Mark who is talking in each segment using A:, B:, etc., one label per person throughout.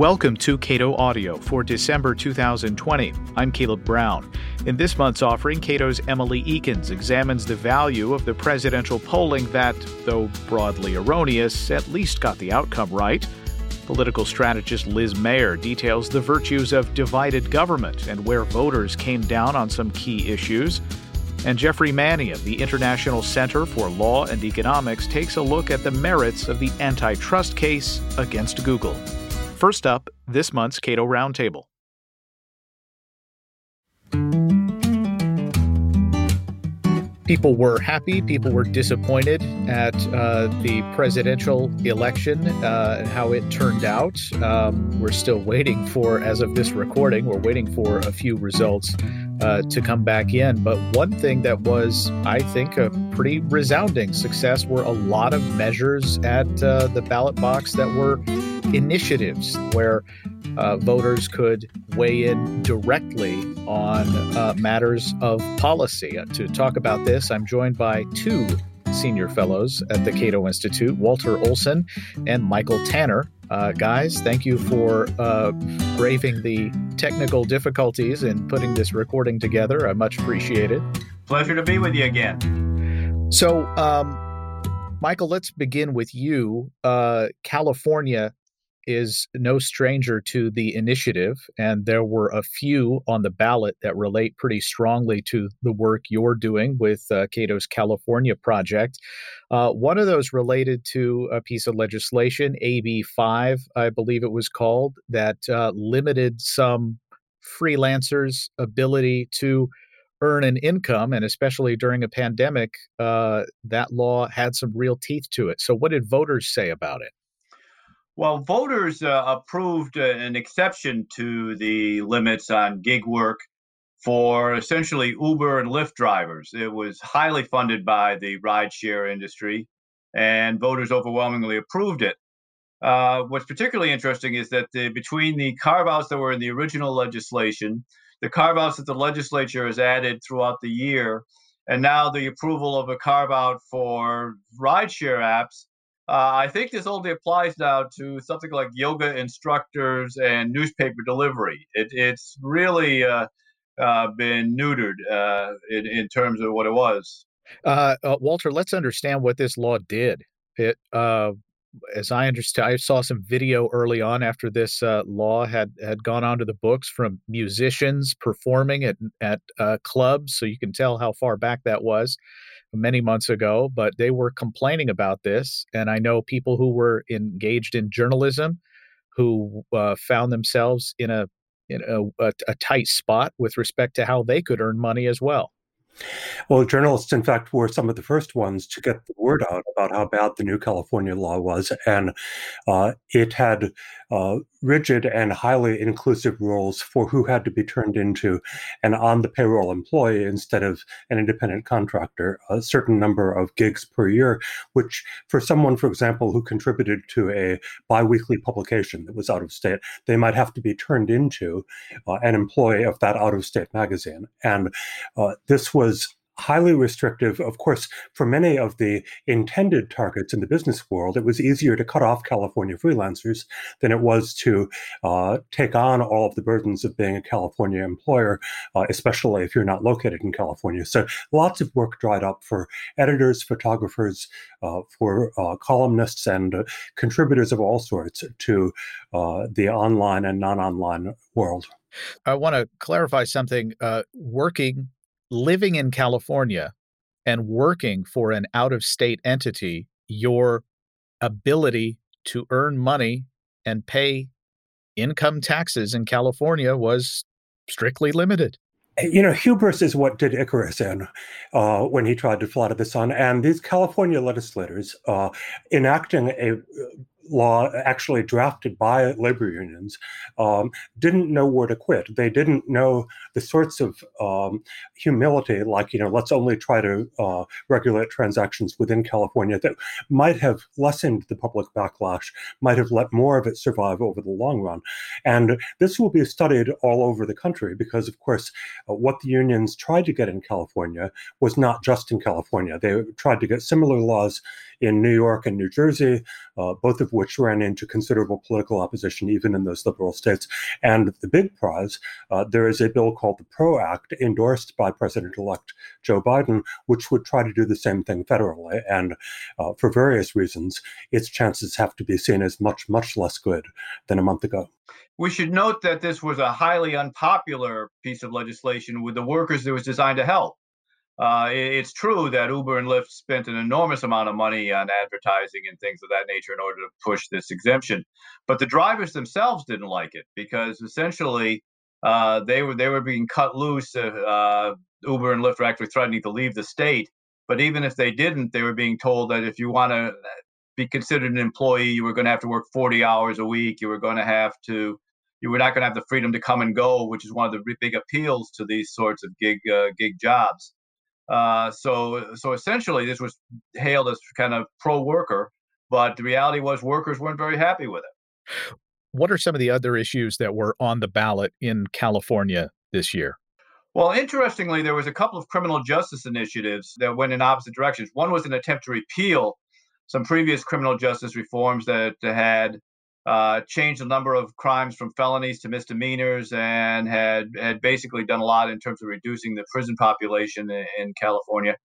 A: Welcome to Cato Audio for December 2020. I'm Caleb Brown. In this month's offering, Cato's Emily Ekins examines the value of the presidential polling that, though broadly erroneous, at least got the outcome right. Political strategist Liz Mair details the virtues of divided government and where voters came down on some key issues. And Geoffrey Manne of the International Center for Law and Economics takes a look at the merits of the antitrust case against Google. First up, this month's Cato Roundtable. People were happy, people were disappointed at uh, the presidential election uh, and how it turned out. Um, we're still waiting for, as of this recording, we're waiting for a few results uh, to come back in. But one thing that was, I think, a pretty resounding success were a lot of measures at uh, the ballot box that were initiatives where uh, voters could weigh in directly on uh, matters of policy. Uh, to talk about this, I'm joined by two senior fellows at the Cato Institute, Walter Olson and Michael Tanner. Uh, guys, thank you for uh, braving the technical difficulties in putting this recording together. I much appreciate it.
B: Pleasure to be with you again.
A: So, um, Michael, let's begin with you. Uh, California is no stranger to the initiative, and there were a few on the ballot that relate pretty strongly to the work you're doing with uh, Cato's California project. Uh, one of those related to a piece of legislation, AB 5, I believe it was called, that uh, limited some freelancers' ability to earn an income, and especially during a pandemic, uh, that law had some real teeth to it. So, what did voters say about it?
B: Well, voters uh, approved uh, an exception to the limits on gig work for essentially Uber and Lyft drivers. It was highly funded by the rideshare industry, and voters overwhelmingly approved it. Uh, what's particularly interesting is that the, between the carve outs that were in the original legislation, the carve outs that the legislature has added throughout the year, and now the approval of a carve out for rideshare apps, uh, I think this only applies now to something like yoga instructors and newspaper delivery. It, it's really uh, uh, been neutered uh, in, in, terms of what it was.
A: Uh, uh, Walter, let's understand what this law did. It, as I understand, I saw some video early on after this law had had gone onto the books from musicians performing at at clubs, so you can tell how far back that was many months ago, but they were complaining about this. And I know people who were engaged in journalism who uh, found themselves in a in a, a, a tight spot with respect to how they could earn money as well.
C: Well, journalists, in fact, were some of the first ones to get the word out about how bad the new California law was. And uh, it had uh, rigid and highly inclusive rules for who had to be turned into an on the payroll employee instead of an independent contractor, a certain number of gigs per year, which for someone, for example, who contributed to a biweekly publication that was out of state, they might have to be turned into uh, an employee of that out of state magazine. And uh, this was highly restrictive. Of course, for many of the intended targets in the business world, it was easier to cut off California freelancers than it was to uh, take on all of the burdens of being a California employer, uh, especially if you're not located in California. So lots of work dried up for editors, photographers, uh, for uh, columnists, and uh, contributors of all sorts to uh, the online and non online world.
A: I want to clarify something. working living in California and working for an out of state entity, your ability to earn money and pay income taxes in California was strictly limited.
C: You know, hubris is what did Icarus in uh, when he tried to fly to the sun. And these California legislators uh, enacting a law actually drafted by labor unions um, didn't know where to quit. They didn't know the sorts of um, humility, like, you know, let's only try to uh, regulate transactions within California, that might have lessened the public backlash, might have let more of it survive over the long run. And this will be studied all over the country because, of course, uh, what the unions tried to get in California was not just in California. They tried to get similar laws in New York and New Jersey, uh, both of which ran into considerable political opposition, even in those liberal states. And the big prize, uh, there is a bill called the PRO Act, endorsed by President elect Joe Biden, which would try to do the same thing federally. And uh, for various reasons, its chances have to be seen as much, much less good than a month ago.
B: We should note that this was a highly unpopular piece of legislation with the workers that was designed to help. Uh, it's true that Uber and Lyft spent an enormous amount of money on advertising and things of that nature in order to push this exemption, but the drivers themselves didn't like it because essentially uh, they were they were being cut loose. Uh, Uber and Lyft were actually threatening to leave the state, but even if they didn't, they were being told that if you want to be considered an employee, you were going to have to work 40 hours a week. You were going to have to you were not going to have the freedom to come and go, which is one of the big appeals to these sorts of gig uh, gig jobs. Uh, so so essentially, this was hailed as kind of pro worker, but the reality was workers weren't very happy with it.
A: What are some of the other issues that were on the ballot in California this year?
B: Well, interestingly, there was a couple of criminal justice initiatives that went in opposite directions. One was an attempt to repeal some previous criminal justice reforms that had uh, changed the number of crimes from felonies to misdemeanors and had had basically done a lot in terms of reducing the prison population in, in California.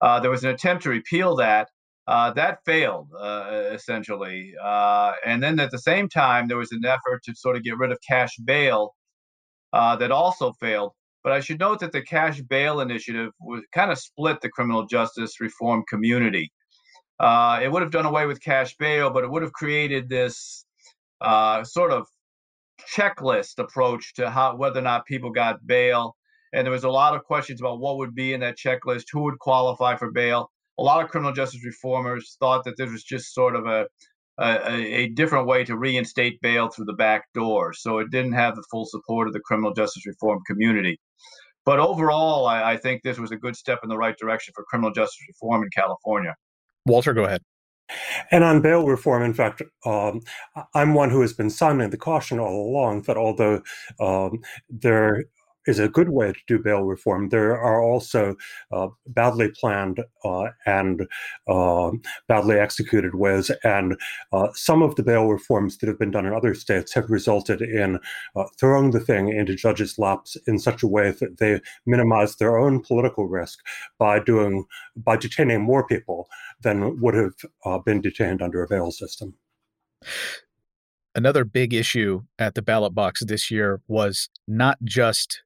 B: Uh, there was an attempt to repeal that. Uh, that failed uh, essentially, uh, and then at the same time there was an effort to sort of get rid of cash bail uh, that also failed. But I should note that the cash bail initiative was kind of split the criminal justice reform community. it would have done away with cash bail, but it would have created this uh, sort of checklist approach to how whether or not people got bail. And there was a lot of questions about what would be in that checklist, who would qualify for bail. A lot of criminal justice reformers thought that this was just sort of a a, a, different way to reinstate bail through the back door. So it didn't have the full support of the criminal justice reform community. But overall, I, I think this was a good step in the right direction for criminal justice reform in California.
A: Walter, go ahead.
C: And on bail reform, in fact, um, I'm one who has been sounding the caution all along that although um, there is a good way to do bail reform. There are also uh, badly planned uh, and uh, badly executed ways, and uh, some of the bail reforms that have been done in other states have resulted in uh, throwing the thing into judges' laps in such a way that they minimize their own political risk by doing by detaining more people than would have uh, been detained under a bail system.
A: Another big issue at the ballot box this year was not just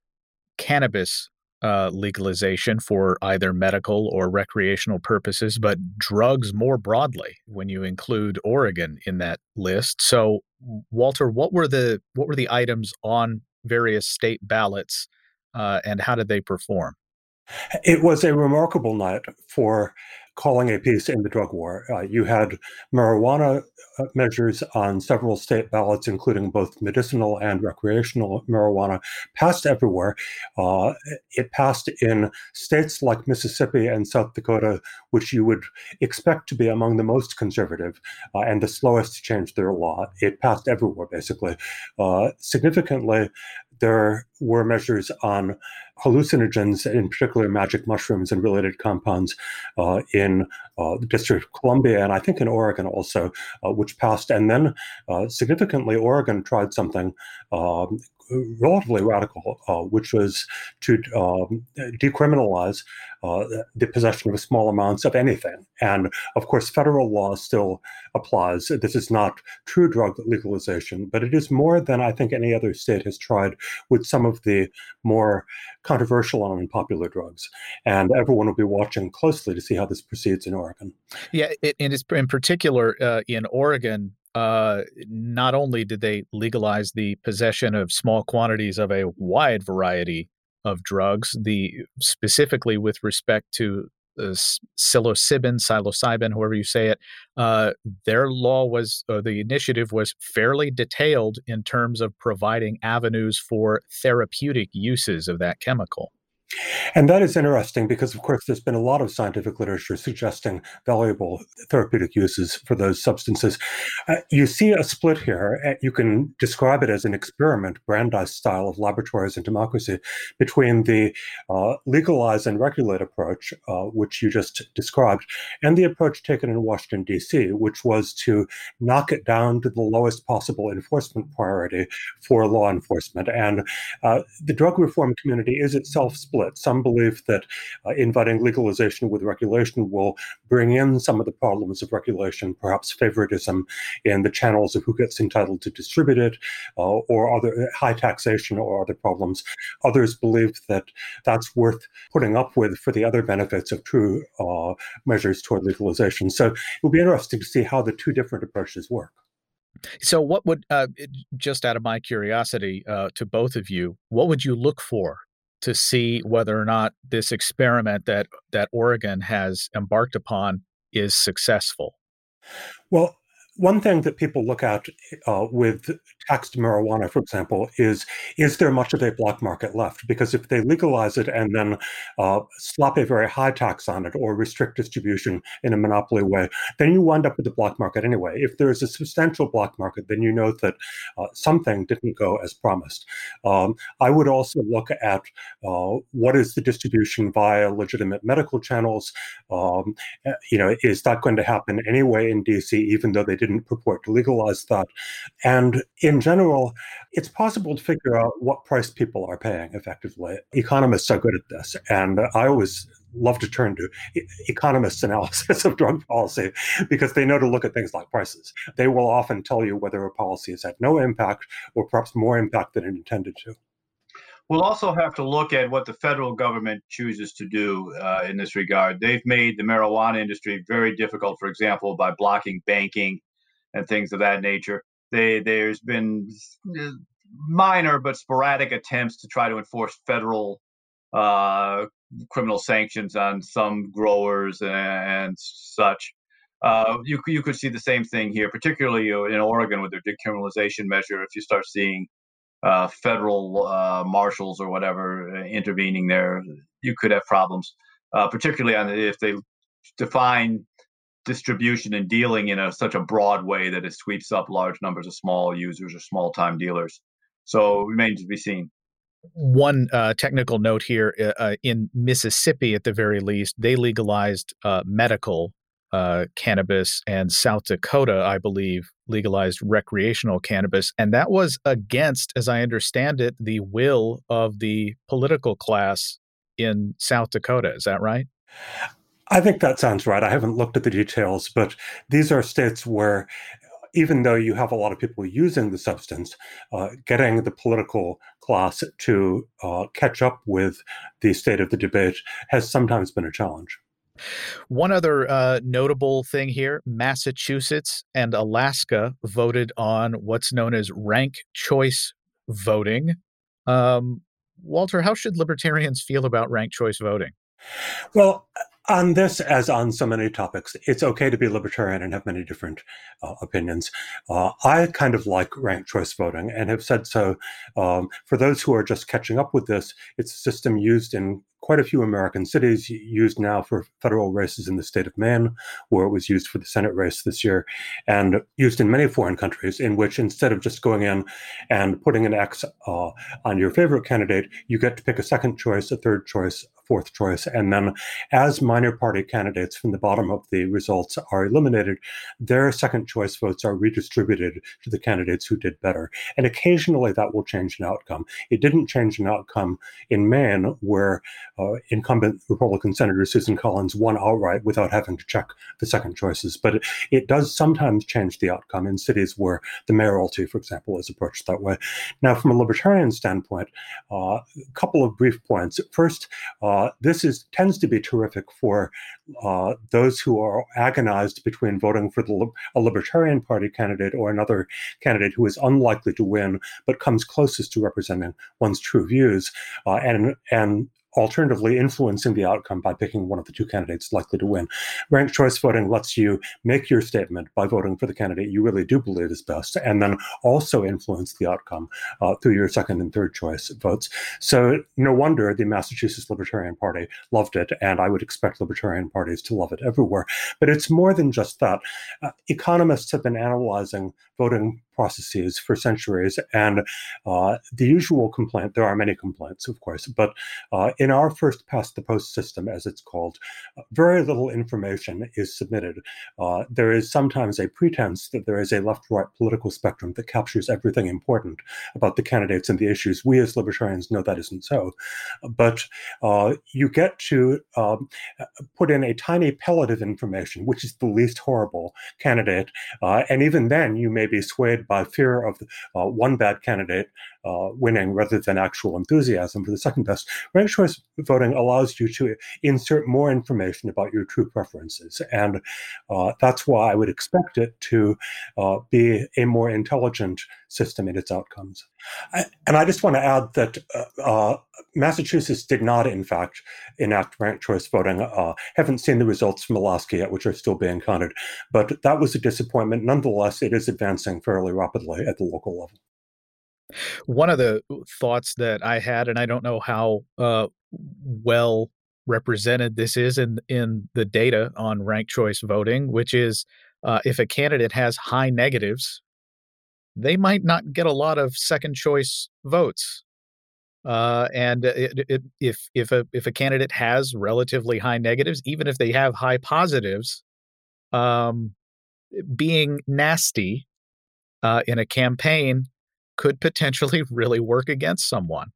A: cannabis uh, legalization for either medical or recreational purposes, but drugs more broadly when you include Oregon in that list. So, Walter, what were the what were the items on various state ballots, uh, and how did they perform?
C: It was a remarkable night for calling a peace in the drug war. Uh, you had marijuana uh, measures on several state ballots, including both medicinal and recreational marijuana, passed everywhere. Uh, it passed in states like Mississippi and South Dakota, which you would expect to be among the most conservative uh, and the slowest to change their law. It passed everywhere, basically. Uh, significantly, there were measures on hallucinogens, in particular magic mushrooms and related compounds, uh, in uh, the District of Columbia and I think in Oregon also, uh, which passed. And then uh, significantly, Oregon tried something um, relatively radical, uh, which was to um, decriminalize uh, the possession of small amounts of anything. And of course, federal law still applies. This is not true drug legalization, but it is more than I think any other state has tried with some of the more controversial and unpopular drugs. And everyone will be watching closely to see how this proceeds in Oregon.
A: Yeah, it, and it's in particular uh, in Oregon uh, not only did they legalize the possession of small quantities of a wide variety of drugs, the specifically with respect to uh, psilocybin, psilocybin, however you say it, uh, their law was, uh, the initiative was fairly detailed in terms of providing avenues for therapeutic uses of that chemical.
C: And that is interesting because, of course, there's been a lot of scientific literature suggesting valuable therapeutic uses for those substances. Uh, you see a split here. You can describe it as an experiment, Brandeis style of laboratories and democracy, between the uh, legalize and regulate approach, uh, which you just described, and the approach taken in Washington, D.C., which was to knock it down to the lowest possible enforcement priority for law enforcement. And uh, the drug reform community is itself split split. Some believe that uh, inviting legalization with regulation will bring in some of the problems of regulation, perhaps favoritism in the channels of who gets entitled to distribute it, uh, or other high taxation or other problems. Others believe that that's worth putting up with for the other benefits of true uh, measures toward legalization. So it will be interesting to see how the two different approaches work.
A: So, what would, uh, just out of my curiosity uh, to both of you, what would you look for to see whether or not this experiment that that Oregon has embarked upon is successful.
C: Well, one thing that people look at uh, with taxed marijuana, for example, is is there much of a black market left? Because if they legalize it and then uh, slap a very high tax on it or restrict distribution in a monopoly way, then you wind up with a black market anyway. If there is a substantial black market, then you know that uh, something didn't go as promised. Um, I would also look at uh, what is the distribution via legitimate medical channels. Um, eh, you know, is that going to happen anyway in DC, even though they didn't purport to legalize that. And in general, it's possible to figure out what price people are paying effectively. Economists are good at this. And I always love to turn to economists' analysis of drug policy because they know to look at things like prices. They will often tell you whether a policy has had no impact or perhaps more impact than it intended to.
B: We'll also have to look at what the federal government chooses to do uh, in this regard. They've made the marijuana industry very difficult, for example, by blocking banking and things of that nature. They, there's been uh, minor but sporadic attempts to try to enforce federal uh, criminal sanctions on some growers and, and such. Uh, you you could see the same thing here, particularly in Oregon with their decriminalization measure. If you start seeing uh, federal uh, marshals or whatever uh, intervening there, you could have problems, uh, particularly on if they define distribution and dealing in a, such a broad way that it sweeps up large numbers of small users or small time dealers. So it remains to be seen.
A: One uh, technical note here uh, uh, in Mississippi, at the very least, they legalized uh, medical uh, cannabis, and South Dakota, I believe, legalized recreational cannabis. And that was against, as I understand it, the will of the political class in South Dakota. Is that right?
C: I think that sounds right. I haven't looked at the details, but these are states where even though you have a lot of people using the substance, uh, getting the political class to uh, catch up with the state of the debate has sometimes been a challenge.
A: One other uh, notable thing here Massachusetts and Alaska voted on what's known as rank choice voting. Um, Walter, how should libertarians feel about rank choice voting?
C: Well, on this, as on so many topics, it's okay to be libertarian and have many different uh, opinions. Uh, I kind of like ranked choice voting and have said so. Um, for those who are just catching up with this, it's a system used in quite a few American cities used now for federal races in the state of Maine, where it was used for the Senate race this year, and used in many foreign countries, in which instead of just going in and putting an X uh, on your favorite candidate, you get to pick a second choice, a third choice, a fourth choice. And then, as minor party candidates from the bottom of the results are eliminated, their second choice votes are redistributed to the candidates who did better. And occasionally that will change an outcome. It didn't change an outcome in Maine, where uh, incumbent Republican Senator Susan Collins won outright without having to check the second choices. But it, it does sometimes change the outcome in cities where the mayoralty, for example, is approached that way. Now, from a libertarian standpoint, uh, a couple of brief points. First, uh, this is tends to be terrific for uh, those who are agonized between voting for the, a Libertarian Party candidate or another candidate who is unlikely to win but comes closest to representing one's true views. Uh, and and alternatively influencing the outcome by picking one of the two candidates likely to win. Ranked choice voting lets you make your statement by voting for the candidate you really do believe is best, and then also influence the outcome uh, through your second and third choice votes. So no wonder the Massachusetts Libertarian Party loved it, and I would expect Libertarian parties to love it everywhere. But it's more than just that. Uh, economists have been analyzing voting processes for centuries. And uh, the usual complaint, there are many complaints, of course, but uh, in our first past the post system, as it's called, very little information is submitted. Uh, there is sometimes a pretense that there is a left right political spectrum that captures everything important about the candidates and the issues. We as libertarians know that isn't so. But uh, you get to um, put in a tiny pellet of information, which is the least horrible candidate. Uh, and even then, you may be swayed by fear of uh, one bad candidate uh, winning rather than actual enthusiasm for the second best. Ranked choice voting allows you to insert more information about your true preferences. And uh, that's why I would expect it to uh, be a more intelligent system and its outcomes. And I just want to add that uh, uh, Massachusetts did not, in fact, enact ranked choice voting. Uh, haven't seen the results from Alaska yet, which are still being counted. But that was a disappointment. Nonetheless, it is advancing fairly rapidly at the local level.
A: One of the thoughts that I had, and I don't know how uh, well represented this is in in the data on ranked choice voting, which is uh, if a candidate has high negatives, they might not get a lot of second choice votes. Uh, and it, it, if if a if a candidate has relatively high negatives, even if they have high positives, um, being nasty uh, in a campaign could potentially really work against someone.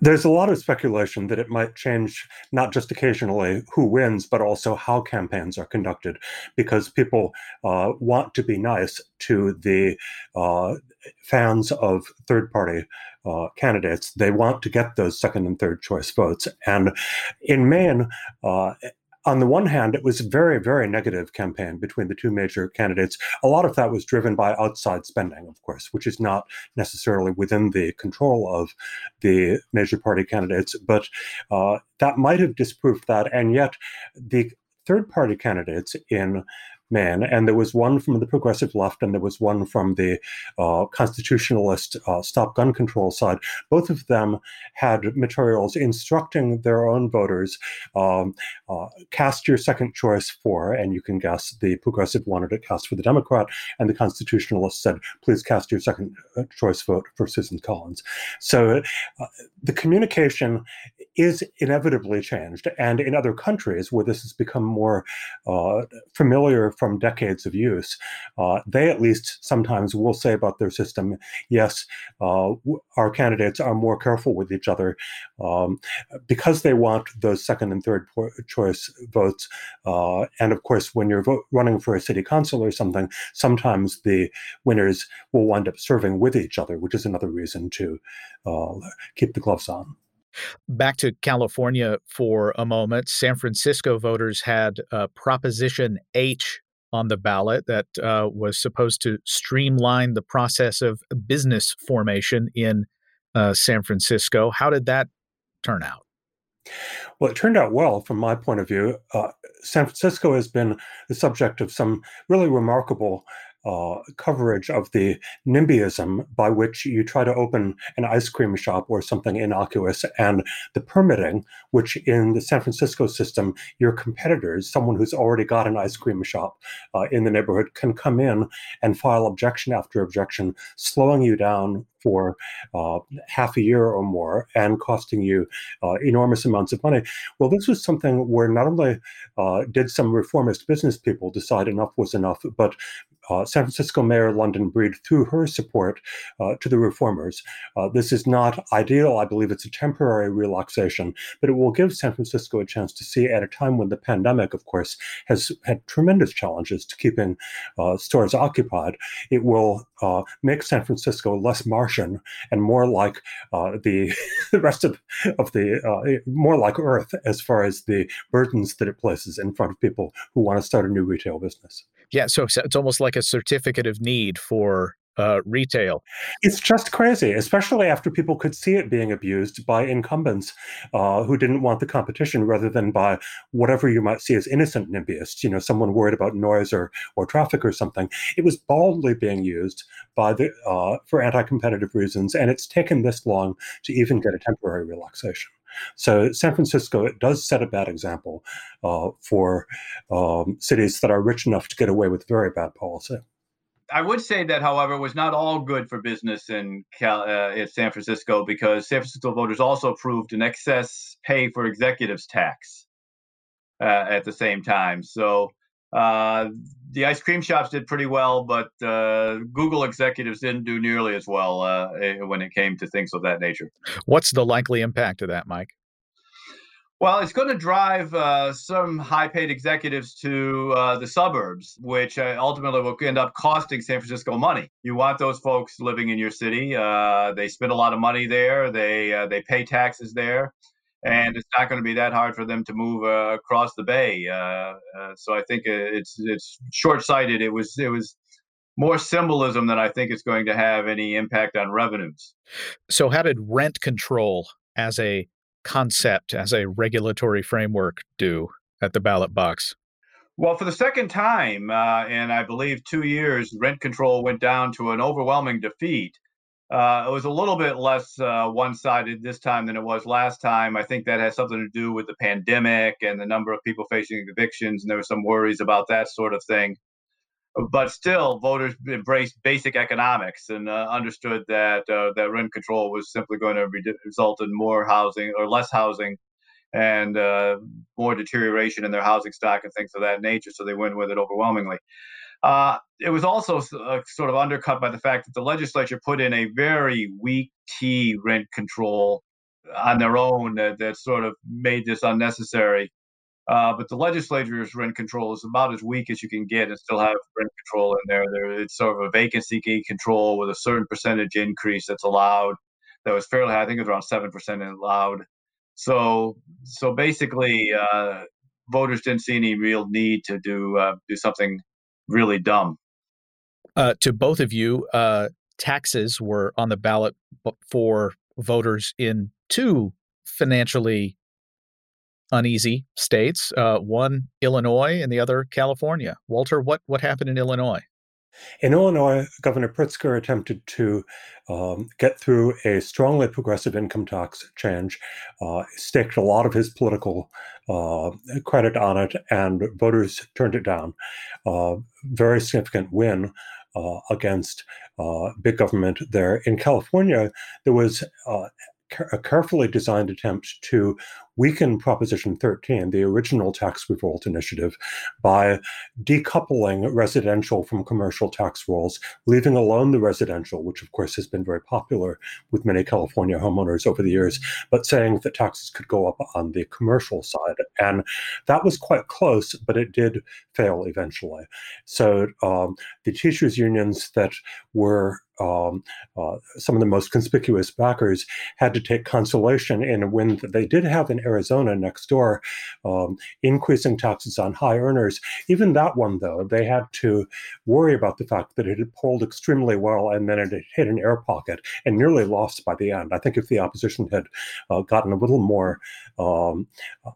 C: There's a lot of speculation that it might change not just occasionally who wins, but also how campaigns are conducted, because people uh, want to be nice to the uh, fans of third party uh, candidates. They want to get those second and third choice votes. And in Maine, uh, on the one hand, it was a very, very negative campaign between the two major candidates. A lot of that was driven by outside spending, of course, which is not necessarily within the control of the major party candidates, but uh, that might have disproved that. And yet, the third party candidates in Maine. And there was one from the progressive left and there was one from the uh, constitutionalist uh, stop gun control side. Both of them had materials instructing their own voters um, uh, cast your second choice for, and you can guess the progressive wanted to cast for the Democrat, and the constitutionalist said, please cast your second uh, choice vote for Susan Collins. So uh, the communication is inevitably changed. And in other countries where this has become more uh, familiar from decades of use, uh, they at least sometimes will say about their system, yes, uh, our candidates are more careful with each other um, because they want those second and third choice votes. Uh, and of course, when you're vo- running for a city council or something, sometimes the winners will wind up serving with each other, which is another reason to uh, keep the gloves on.
A: Back to California for a moment. San Francisco voters had uh, Proposition H on the ballot that uh, was supposed to streamline the process of business formation in uh, San Francisco. How did that turn out?
C: Well, it turned out well from my point of view. Uh, San Francisco has been the subject of some really remarkable uh, coverage of the NIMBYism by which you try to open an ice cream shop or something innocuous, and the permitting, which in the San Francisco system, your competitors, someone who's already got an ice cream shop uh, in the neighborhood, can come in and file objection after objection, slowing you down for uh, half a year or more and costing you uh, enormous amounts of money. Well, this was something where not only uh, did some reformist business people decide enough was enough, but uh, San Francisco Mayor London Breed through her support uh, to the reformers. Uh, this is not ideal. I believe it's a temporary relaxation, but it will give San Francisco a chance to see at a time when the pandemic, of course, has had tremendous challenges to keeping uh, stores occupied. It will uh, make San Francisco less Martian and more like the, the rest of, of the, more like Earth as far as the burdens that it places in front of people who want to start a new retail business.
A: Yeah, so it's almost like a certificate of need for uh, retail.
C: It's just crazy, especially after people could see it being abused by incumbents uh, who didn't want the competition rather than by whatever you might see as innocent NIMBYists, you know, someone worried about noise or, or traffic or something. It was baldly being used by the uh, for anti-competitive reasons, and it's taken this long to even get a temporary relaxation. So San Francisco does set a bad example uh, for um, cities that are rich enough to get away with very bad policy.
B: I would say that, however, was not all good for business in, Cal, uh, in San Francisco because San Francisco voters also approved an excess pay for executives tax uh, at the same time. So uh, the ice cream shops did pretty well, but uh, Google executives didn't do nearly as well uh, eh, when it came to things of that nature.
A: What's the likely impact of that, Mike?
B: Well, it's going to drive uh, some high paid executives to uh, the suburbs, which uh, ultimately will end up costing San Francisco money. You want those folks living in your city. Uh, they spend a lot of money there, they, uh, they pay taxes there, and it's not going to be that hard for them to move uh, across the bay. so I think it's, it's short sighted. It was, it was more symbolism than I think it's going to have any impact on revenues.
A: So, how did rent control as a concept as a regulatory framework do at the ballot box?
B: Well, for the second time uh, in, I believe, two years, rent control went down to an overwhelming defeat. Uh, it was a little bit less uh, one sided this time than it was last time. I think that has something to do with the pandemic and the number of people facing evictions, and there were some worries about that sort of thing but still, voters embraced basic economics and uh, understood that uh, that rent control was simply going to re- result in more housing or less housing and uh, more deterioration in their housing stock and things of that nature. So they went with it overwhelmingly. Uh, it was also uh, sort of undercut by the fact that the legislature put in a very weak T rent control on their own that, that sort of made this unnecessary. Uh, but the legislature's rent control is about as weak as you can get and still have rent control in there. There, it's sort of a vacancy decontrol with a certain percentage increase that's allowed. That was fairly high. I think it was around seven percent allowed. So, so basically, uh, voters didn't see any real need to do uh, do something really dumb.
A: Uh, to both of you, uh, taxes were on the ballot for voters in two financially uneasy states, uh, one Illinois and the other California. Walter, what, what happened in Illinois?
C: In Illinois, Governor Pritzker attempted to um, get through a strongly progressive income tax change, uh, staked a lot of his political uh, credit on it, and voters turned it down. Uh, very significant win uh, against uh, big government there. In California, there was uh, a carefully designed attempt to weaken Proposition 13, the original tax revolt initiative, by decoupling residential from commercial tax rolls, leaving alone the residential, which of course has been very popular with many California homeowners over the years, but saying that taxes could go up on the commercial side. And that was quite close, but it did fail eventually. So um, the teachers' unions that were um, uh, some of the most conspicuous backers had to take consolation in a win that they did have in Arizona next door, um, increasing taxes on high earners. Even that one, though, they had to worry about the fact that it had polled extremely well and then it had hit an air pocket and nearly lost by the end. I think if the opposition had uh, gotten a little more um,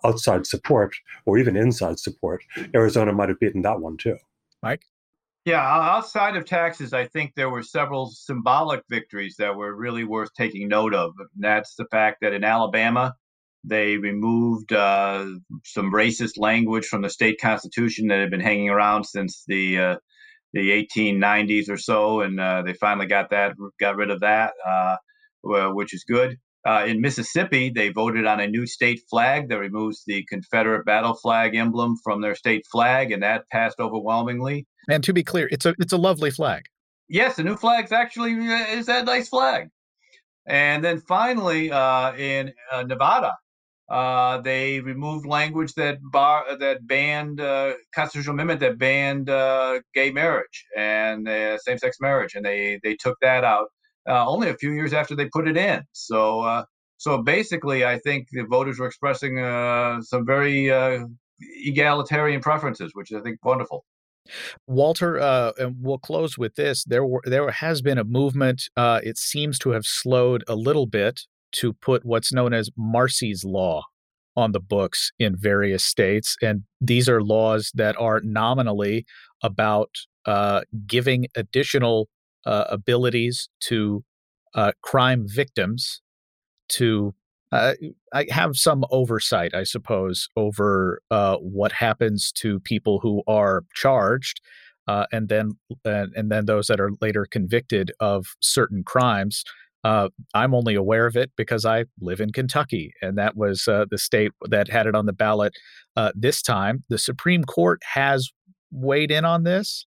C: outside support or even inside support, Arizona might have beaten that one too.
A: Mike?
B: Yeah, outside of taxes, I think there were several symbolic victories that were really worth taking note of. And that's the fact that in Alabama, they removed uh, some racist language from the state constitution that had been hanging around since the uh, the 1890s or so, and uh, they finally got that got rid of that, uh, which is good. Uh, in Mississippi, they voted on a new state flag that removes the Confederate battle flag emblem from their state flag, and that passed overwhelmingly.
A: And to be clear, it's a it's a lovely flag.
B: Yes, the new flag's actually uh, is that nice flag. And then finally, uh, in uh, Nevada, uh, they removed language that bar that banned uh, constitutional amendment that banned uh, gay marriage and same-sex marriage, and they they took that out uh, only a few years after they put it in. So, uh, so basically, I think the voters were expressing uh, some very uh, egalitarian preferences, which I think wonderful.
A: Walter, uh, and we'll close with this. There, were, there has been a movement. Uh, it seems to have slowed a little bit to put what's known as Marsy's Law on the books in various states. And these are laws that are nominally about uh, giving additional uh, abilities to uh, crime victims to uh, have some oversight, I suppose, over uh, what happens to people who are charged, uh, and then and then those that are later convicted of certain crimes. Uh, I'm only aware of it because I live in Kentucky, and that was uh, the state that had it on the ballot uh, this time. The Supreme Court has weighed in on this.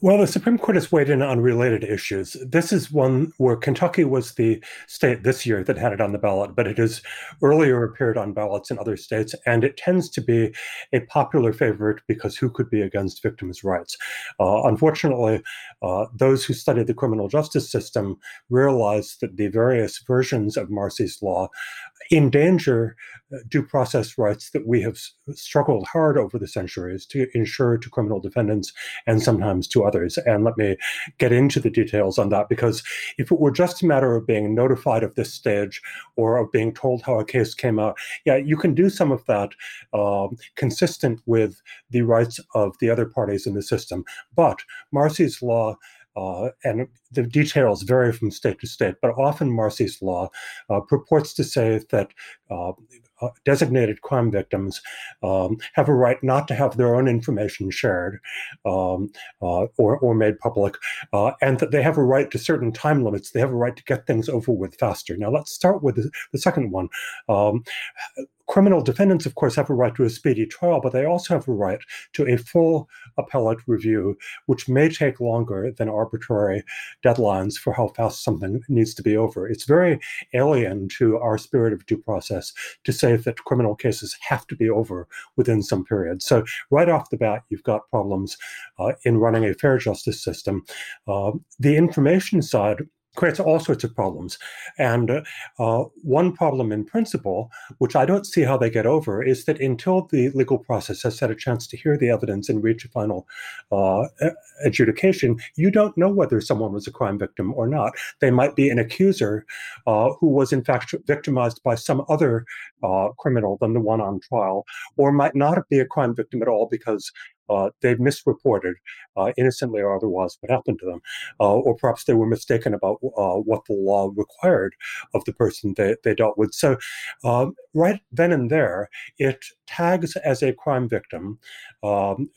C: Well, the Supreme Court has weighed in on related issues. This is one where Kentucky was the state this year that had it on the ballot, but it has earlier appeared on ballots in other states, and it tends to be a popular favorite because who could be against victims' rights? Uh, unfortunately, uh, those who study the criminal justice system realize that the various versions of Marsy's law endanger uh, due process rights that we have struggled hard over the centuries to ensure to criminal defendants and sometimes to others. And let me get into the details on that because if it were just a matter of being notified of this stage or of being told how a case came out, yeah, you can do some of that um, consistent with the rights of the other parties in the system. But Marsy's law uh, and the details vary from state to state, but often Marsy's law uh, purports to say that uh, uh, designated crime victims um, have a right not to have their own information shared um, uh, or, or made public, uh, and that they have a right to certain time limits. They have a right to get things over with faster. Now, let's start with the, the second one. Um, criminal defendants, of course, have a right to a speedy trial, but they also have a right to a full appellate review, which may take longer than arbitrary deadlines for how fast something needs to be over. It's very alien to our spirit of due process to say that criminal cases have to be over within some period. So, right off the bat, you've got problems uh, in running a fair justice system. Uh, the information side creates all sorts of problems. And uh, one problem in principle, which I don't see how they get over, is that until the legal process has had a chance to hear the evidence and reach a final uh, adjudication, you don't know whether someone was a crime victim or not. They might be an accuser uh, who was in fact victimized by some other uh, criminal than the one on trial, or might not be a crime victim at all because uh, they've misreported, uh, innocently or otherwise, what happened to them. Uh, or perhaps they were mistaken about uh, what the law required of the person they, they dealt with. So, um, right then and there, it tags as a crime victim, um,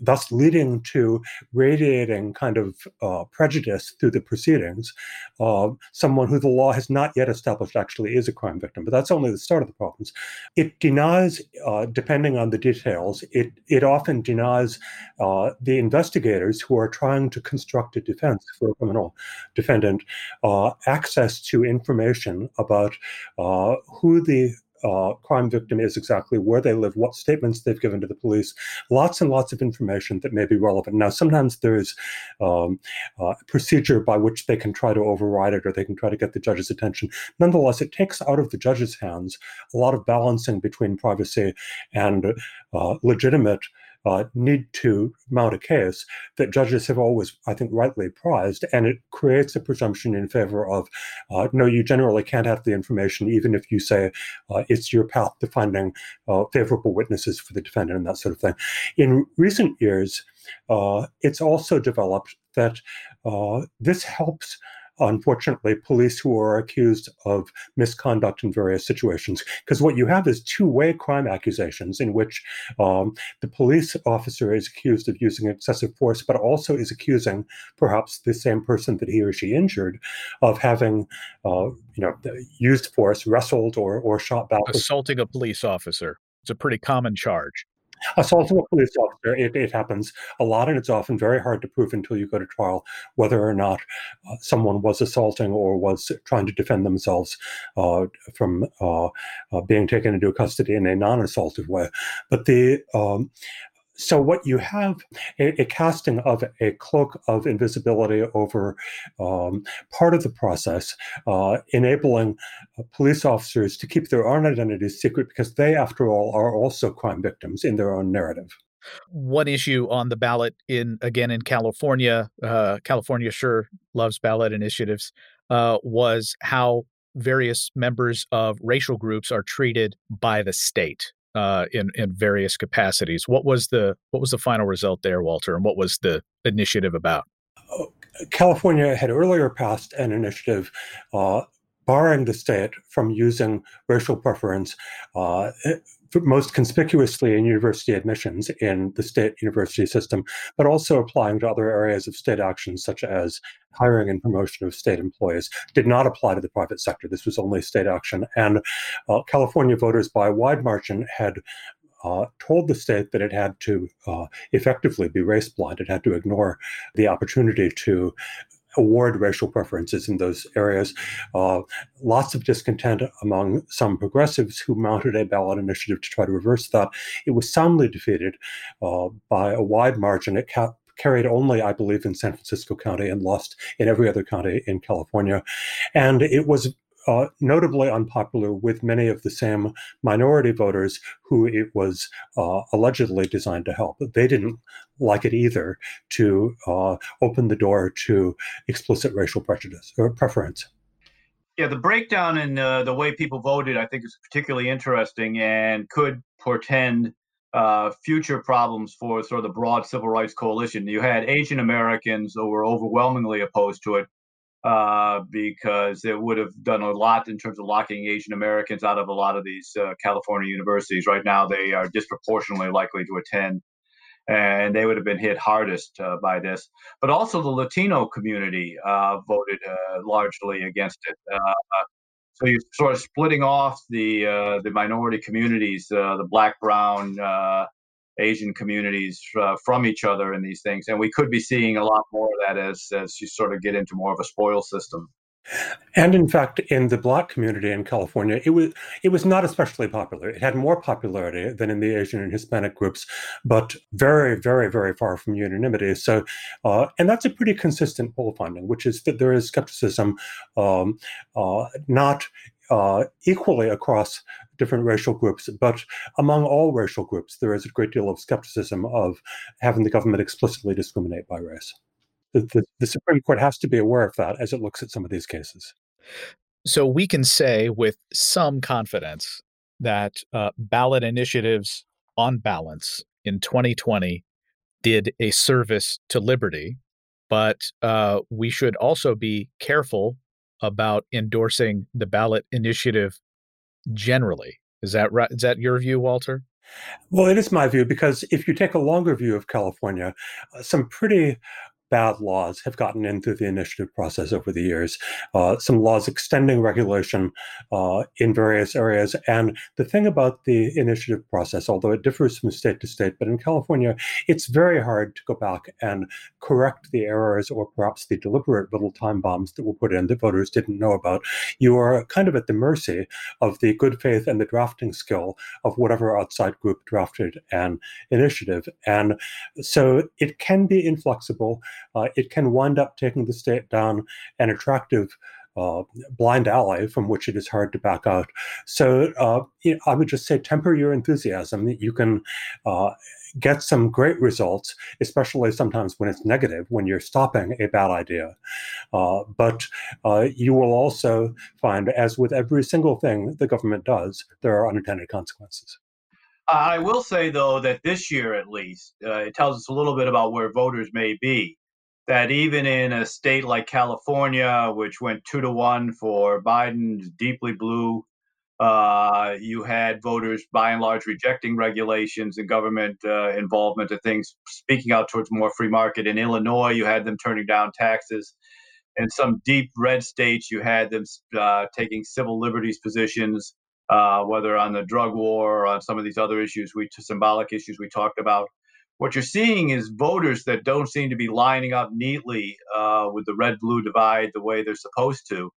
C: thus leading to radiating kind of uh, prejudice through the proceedings, uh, someone who the law has not yet established actually is a crime victim. But that's only the start of the problems. It denies, uh, depending on the details, it, it often denies uh, the investigators who are trying to construct a defense for a criminal defendant uh, access to information about uh, who the uh, crime victim is exactly, where they live, what statements they've given to the police, lots and lots of information that may be relevant. Now, sometimes there's um, uh, procedure by which they can try to override it or they can try to get the judge's attention. Nonetheless, it takes out of the judge's hands a lot of balancing between privacy and uh, legitimate uh, need to mount a case that judges have always, I think, rightly prized, and it creates a presumption in favor of uh, no, you generally can't have the information, even if you say uh, it's your path to finding uh, favorable witnesses for the defendant and that sort of thing. In recent years, uh, it's also developed that uh, this helps unfortunately, police who are accused of misconduct in various situations. Because what you have is two way crime accusations in which um, the police officer is accused of using excessive force, but also is accusing perhaps the same person that he or she injured of having, uh, you know, used force, wrestled or, or shot back.
A: Assaulting a police officer. It's a pretty common charge.
C: Assaulting a police officer, it, it, happens a lot, and it's often very hard to prove until you go to trial whether or not uh, someone was assaulting or was trying to defend themselves uh, from uh, uh being taken into custody in a non-assaultive way. But the um, so what you have a, a, casting of a cloak of invisibility over um, part of the process, uh, enabling uh, police officers to keep their own identities secret because they, after all, are also crime victims in their own narrative.
A: One issue on the ballot in again in California, uh, California sure loves ballot initiatives, uh, was how various members of racial groups are treated by the state uh, in in various capacities. What was the what was the final result there, Walter, and what was the initiative about?
C: Oh, California had earlier passed an initiative uh, barring the state from using racial preference uh, most conspicuously in university admissions in the state university system, but also applying to other areas of state action, such as hiring and promotion of state employees, did not apply to the private sector. This was only state action. And uh, California voters, by a wide margin, had uh, told the state that it had to uh, effectively be race blind. It had to ignore the opportunity to award racial preferences in those areas. Uh, lots of discontent among some progressives who mounted a ballot initiative to try to reverse that. It was soundly defeated uh, by a wide margin. It ca- carried only, I believe, in San Francisco County and lost in every other county in California. And it was uh, notably unpopular with many of the same minority voters who it was uh, allegedly designed to help. They didn't like it either to uh, open the door to explicit racial prejudice or preference.
B: Yeah, the breakdown in uh, the way people voted, I think, is particularly interesting and could portend uh, future problems for sort of the broad civil rights coalition. You had Asian Americans who were overwhelmingly opposed to it uh, because it would have done a lot in terms of locking Asian Americans out of a lot of these uh, California universities. Right now, they are disproportionately likely to attend, and they would have been hit hardest uh, by this. But also, the Latino community uh, voted uh, largely against it. So you're sort of splitting off the the minority communities, the black, brown, Asian communities uh, from each other in these things, and we could be seeing a lot more of that as as you sort of get into more of a spoil system.
C: And in fact, in the Black community in California, it was it was not especially popular. It had more popularity than in the Asian and Hispanic groups, but very, very, very far from unanimity. So, uh, and that's a pretty consistent poll finding, which is that there is skepticism, um, uh, not uh, equally across different racial groups, but among all racial groups, there is a great deal of skepticism of having the government explicitly discriminate by race. The, the, the Supreme Court has to be aware of that as it looks at some of these cases.
A: So we can say with some confidence that uh, ballot initiatives on balance in 2020 did a service to liberty, but uh, we should also be careful about endorsing the ballot initiative generally. Is that right? Is that your view, Walter?
C: Well, it is my view because if you take a longer view of California, uh, some pretty bad laws have gotten into the initiative process over the years. Uh, some laws extending regulation uh, in various areas. And the thing about the initiative process, although it differs from state to state, but in California, it's very hard to go back and correct the errors or perhaps the deliberate little time bombs that were put in that voters didn't know about. You are kind of at the mercy of the good faith and the drafting skill of whatever outside group drafted an initiative. And so it can be inflexible uh, it can wind up taking the state down an attractive uh, blind alley from which it is hard to back out. So uh, you know, I would just say temper your enthusiasm. You can uh, get some great results, especially sometimes when it's negative, when you're stopping a bad idea. Uh, but uh, you will also find, as with every single thing the government does, there are unintended consequences.
B: I will say, though, that this year at least, uh, it tells us a little bit about where voters may be that even in a state like California, which went two to one for Biden's deeply blue, uh, you had voters by and large rejecting regulations and government uh, involvement of things, speaking out towards more free market. In Illinois, you had them turning down taxes. In some deep red states, you had them uh, taking civil liberties positions, uh, whether on the drug war or on some of these other issues, we symbolic issues we talked about what you're seeing is voters that don't seem to be lining up neatly uh, with the red blue divide the way they're supposed to.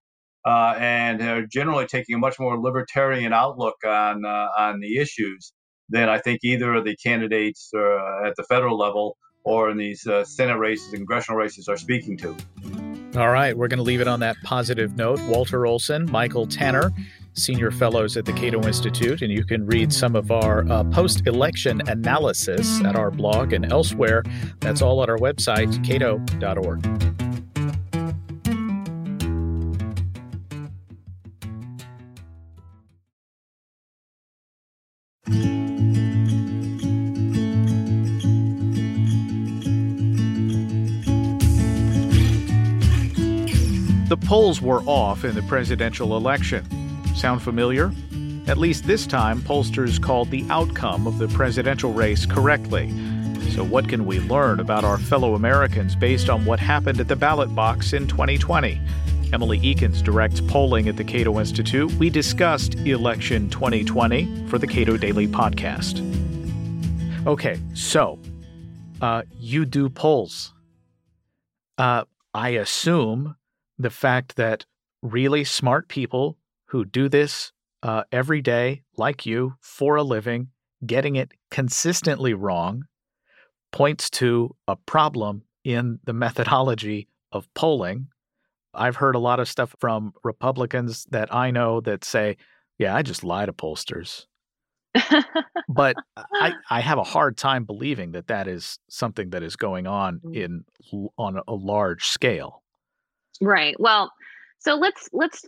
B: Uh, and are generally taking a much more libertarian outlook on uh, on the issues than I think either of the candidates uh, at the federal level or in these uh, Senate races and congressional races are speaking to.
A: All right, we're going to leave it on that positive note. Walter Olson, Michael Tanner, senior fellows at the Cato Institute, and you can read some of our uh, post election analysis at our blog and elsewhere. That's all at our website, cato.org. The polls were off in the presidential election. Sound familiar? At least this time, pollsters called the outcome of the presidential race correctly. So, what can we learn about our fellow Americans based on what happened at the ballot box in 2020? Emily Ekins directs polling at the Cato Institute. We discussed election 2020 for the Cato Daily Podcast. Okay, so uh, you do polls. Uh, I assume the fact that really smart people who do this uh, every day, like you, for a living, getting it consistently wrong, points to a problem in the methodology of polling. I've heard a lot of stuff from Republicans that I know that say, yeah, I just lie to pollsters. but I, I have a hard time believing that that is something that is going on mm. in on a large scale.
D: Right. Well, so let's let's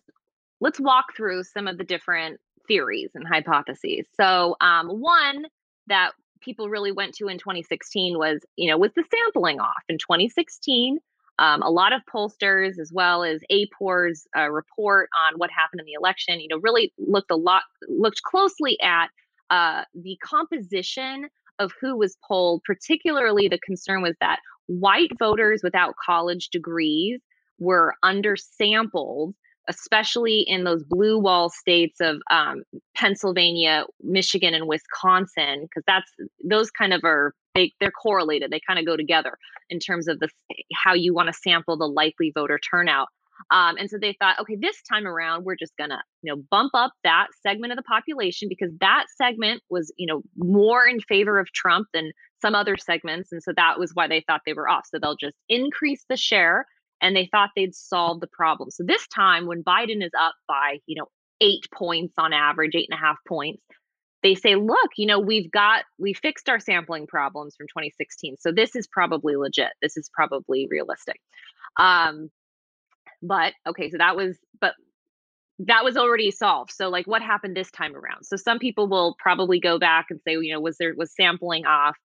D: let's walk through some of the different theories and hypotheses. So, um, one that people really went to in 2016 was, you know, was the sampling off in 2016. Um, a lot of pollsters, as well as AAPOR's uh, report on what happened in the election, you know, really looked a lot, looked closely at uh, the composition of who was polled. Particularly, the concern was that white voters without college degrees were undersampled especially in those blue wall states of um, Pennsylvania, Michigan, and Wisconsin, because that's those kind of are they they're correlated. They kind of go together in terms of the how you want to sample the likely voter turnout. Um, and so they thought, okay, this time around, we're just gonna, you know, bump up that segment of the population because that segment was, you know, more in favor of Trump than some other segments, and so that was why they thought they were off. So they'll just increase the share and they thought they'd solve the problem. So this time, when Biden is up by, you know, eight points on average, eight and a half points, they say, look, you know, we've got, we fixed our sampling problems from 2016. So this is probably legit. This is probably realistic. Um, but okay, so that was, but that was already solved. So like what happened this time around? So some people will probably go back and say, you know, was there was sampling off?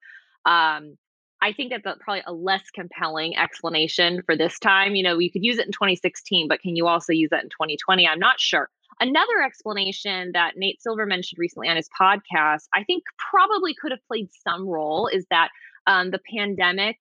D: Um, I think that's probably a less compelling explanation for this time. You know, you could use it in 2016, but can you also use that in 2020? I'm not sure. Another explanation that Nate Silver mentioned recently on his podcast, I think probably could have played some role, is that um, the pandemic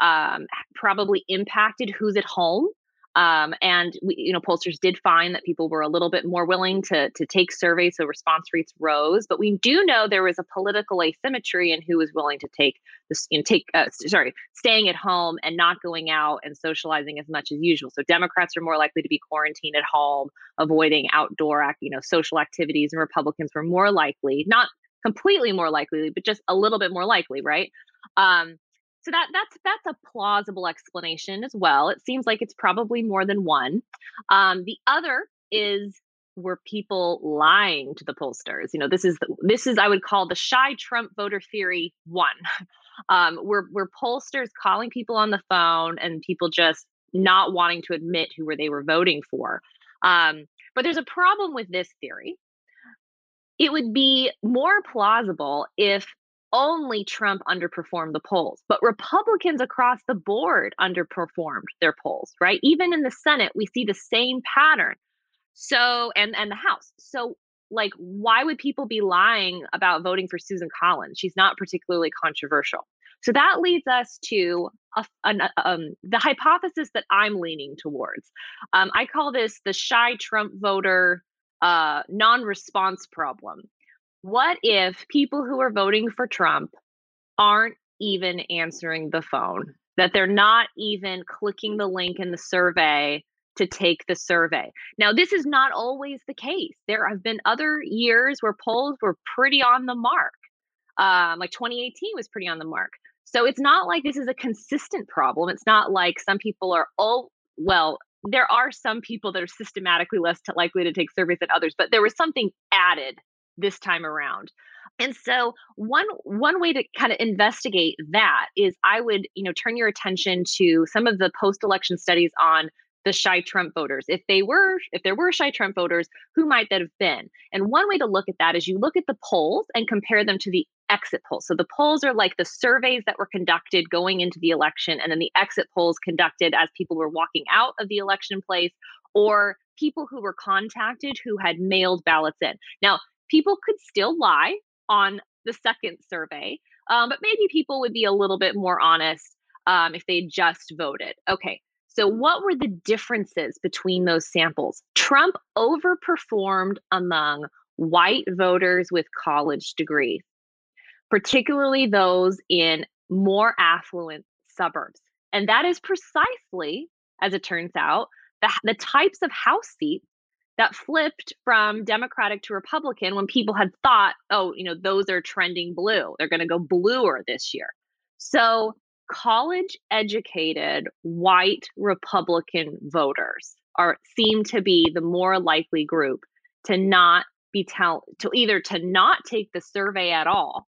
D: um, probably impacted who's at home. Um, and we, you know, pollsters did find that people were a little bit more willing to to take surveys, so response rates rose. But we do know there was a political asymmetry in who was willing to take this, you know, take uh, sorry, staying at home and not going out and socializing as much as usual. So Democrats are more likely to be quarantined at home, avoiding outdoor, you know, social activities, and Republicans were more likely, not completely more likely, but just a little bit more likely, right? Um, so that that's that's a plausible explanation as well. It seems like it's probably more than one. Um, the other is were people lying to the pollsters? You know, this is the, this is I would call the shy Trump voter theory one. Um, we're we're pollsters calling people on the phone and people just not wanting to admit who were they were voting for. Um, but there's a problem with this theory. It would be more plausible if only Trump underperformed the polls, but Republicans across the board underperformed their polls, right? Even in the Senate, we see the same pattern. So, and and the House. So, like, why would people be lying about voting for Susan Collins? She's not particularly controversial. So that leads us to a, an, um, the hypothesis that I'm leaning towards. Um, I call this the shy Trump voter uh, non-response problem. What if people who are voting for Trump aren't even answering the phone? That they're not even clicking the link in the survey to take the survey. Now, this is not always the case. There have been other years where polls were pretty on the mark. Um, like 2018 was pretty on the mark. So it's not like this is a consistent problem. It's not like some people are, oh, well, there are some people that are systematically less likely to take surveys than others, but there was something added this time around. And so one one way to kind of investigate that is I would, you know, turn your attention to some of the post-election studies on the shy Trump voters. If they were, if there were shy Trump voters, who might that have been? And one way to look at that is you look at the polls and compare them to the exit polls. So the polls are like the surveys that were conducted going into the election, and then the exit polls conducted as people were walking out of the election place or people who were contacted who had mailed ballots in. Now, people could still lie on the second survey, um, but maybe people would be a little bit more honest um, if they just voted. Okay, so, what were the differences between those samples? Trump overperformed among white voters with college degrees, particularly those in more affluent suburbs. And that is precisely, as it turns out, the, the types of House seats that flipped from Democratic to Republican when people had thought, oh, you know, those are trending blue. They're going to go bluer this year. So college educated white Republican voters are seem to be the more likely group to not be tell to either to not take the survey at all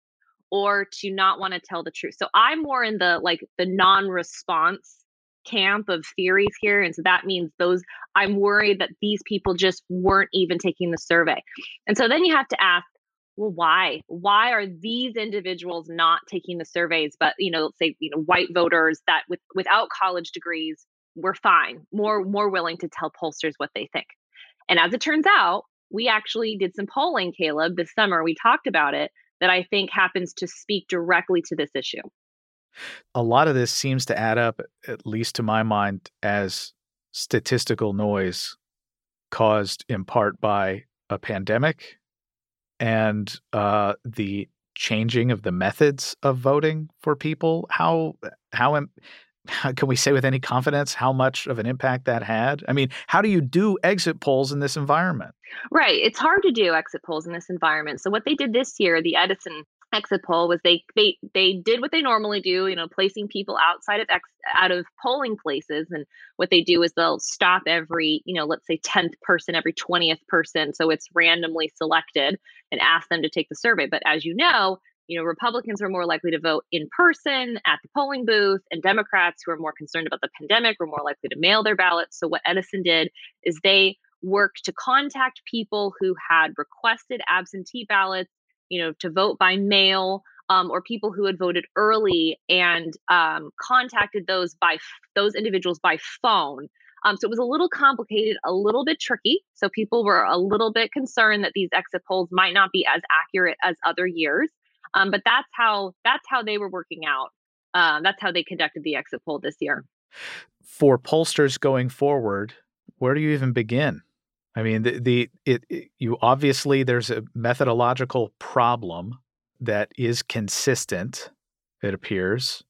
D: or to not want to tell the truth. So I'm more in the like the non-response camp of theories here and so that means those I'm worried that these people just weren't even taking the survey. And so then you have to ask well why? Why are these individuals not taking the surveys? But you know let's say you know white voters that with without college degrees were fine more more willing to tell pollsters what they think. And as it turns out we actually did some polling caleb this summer we talked about it that i think happens to speak directly to this issue
A: a lot of this seems to add up at least to my mind as statistical noise caused in part by a pandemic and uh, the changing of the methods of voting for people. How how, how can we say with any confidence how much of an impact that had? I mean, how do you do exit polls in this environment?
D: Right, it's hard to do exit polls in this environment. So what they did this year, the Edison exit poll was they they they did what they normally do you know placing people outside of ex, out of polling places. And what they do is they'll stop every you know let's say 10th person every 20th person. So it's randomly selected and ask them to take the survey. But as you know you know republicans were more likely to vote in person at the polling booth and democrats who are more concerned about the pandemic were more likely to mail their ballots. So what edison did is they worked to contact people who had requested absentee ballots you know, to vote by mail, um, or people who had voted early and um, contacted those by those individuals by phone. Um, so it was a little complicated, a little bit tricky. So people were a little bit concerned that these exit polls might not be as accurate as other years. Um, but that's how that's how they were working out. Uh, that's how they conducted the exit poll this year.
A: For pollsters going forward, where do you even begin? I mean, the, the it, it, you obviously there's a methodological problem that is consistent. It appears,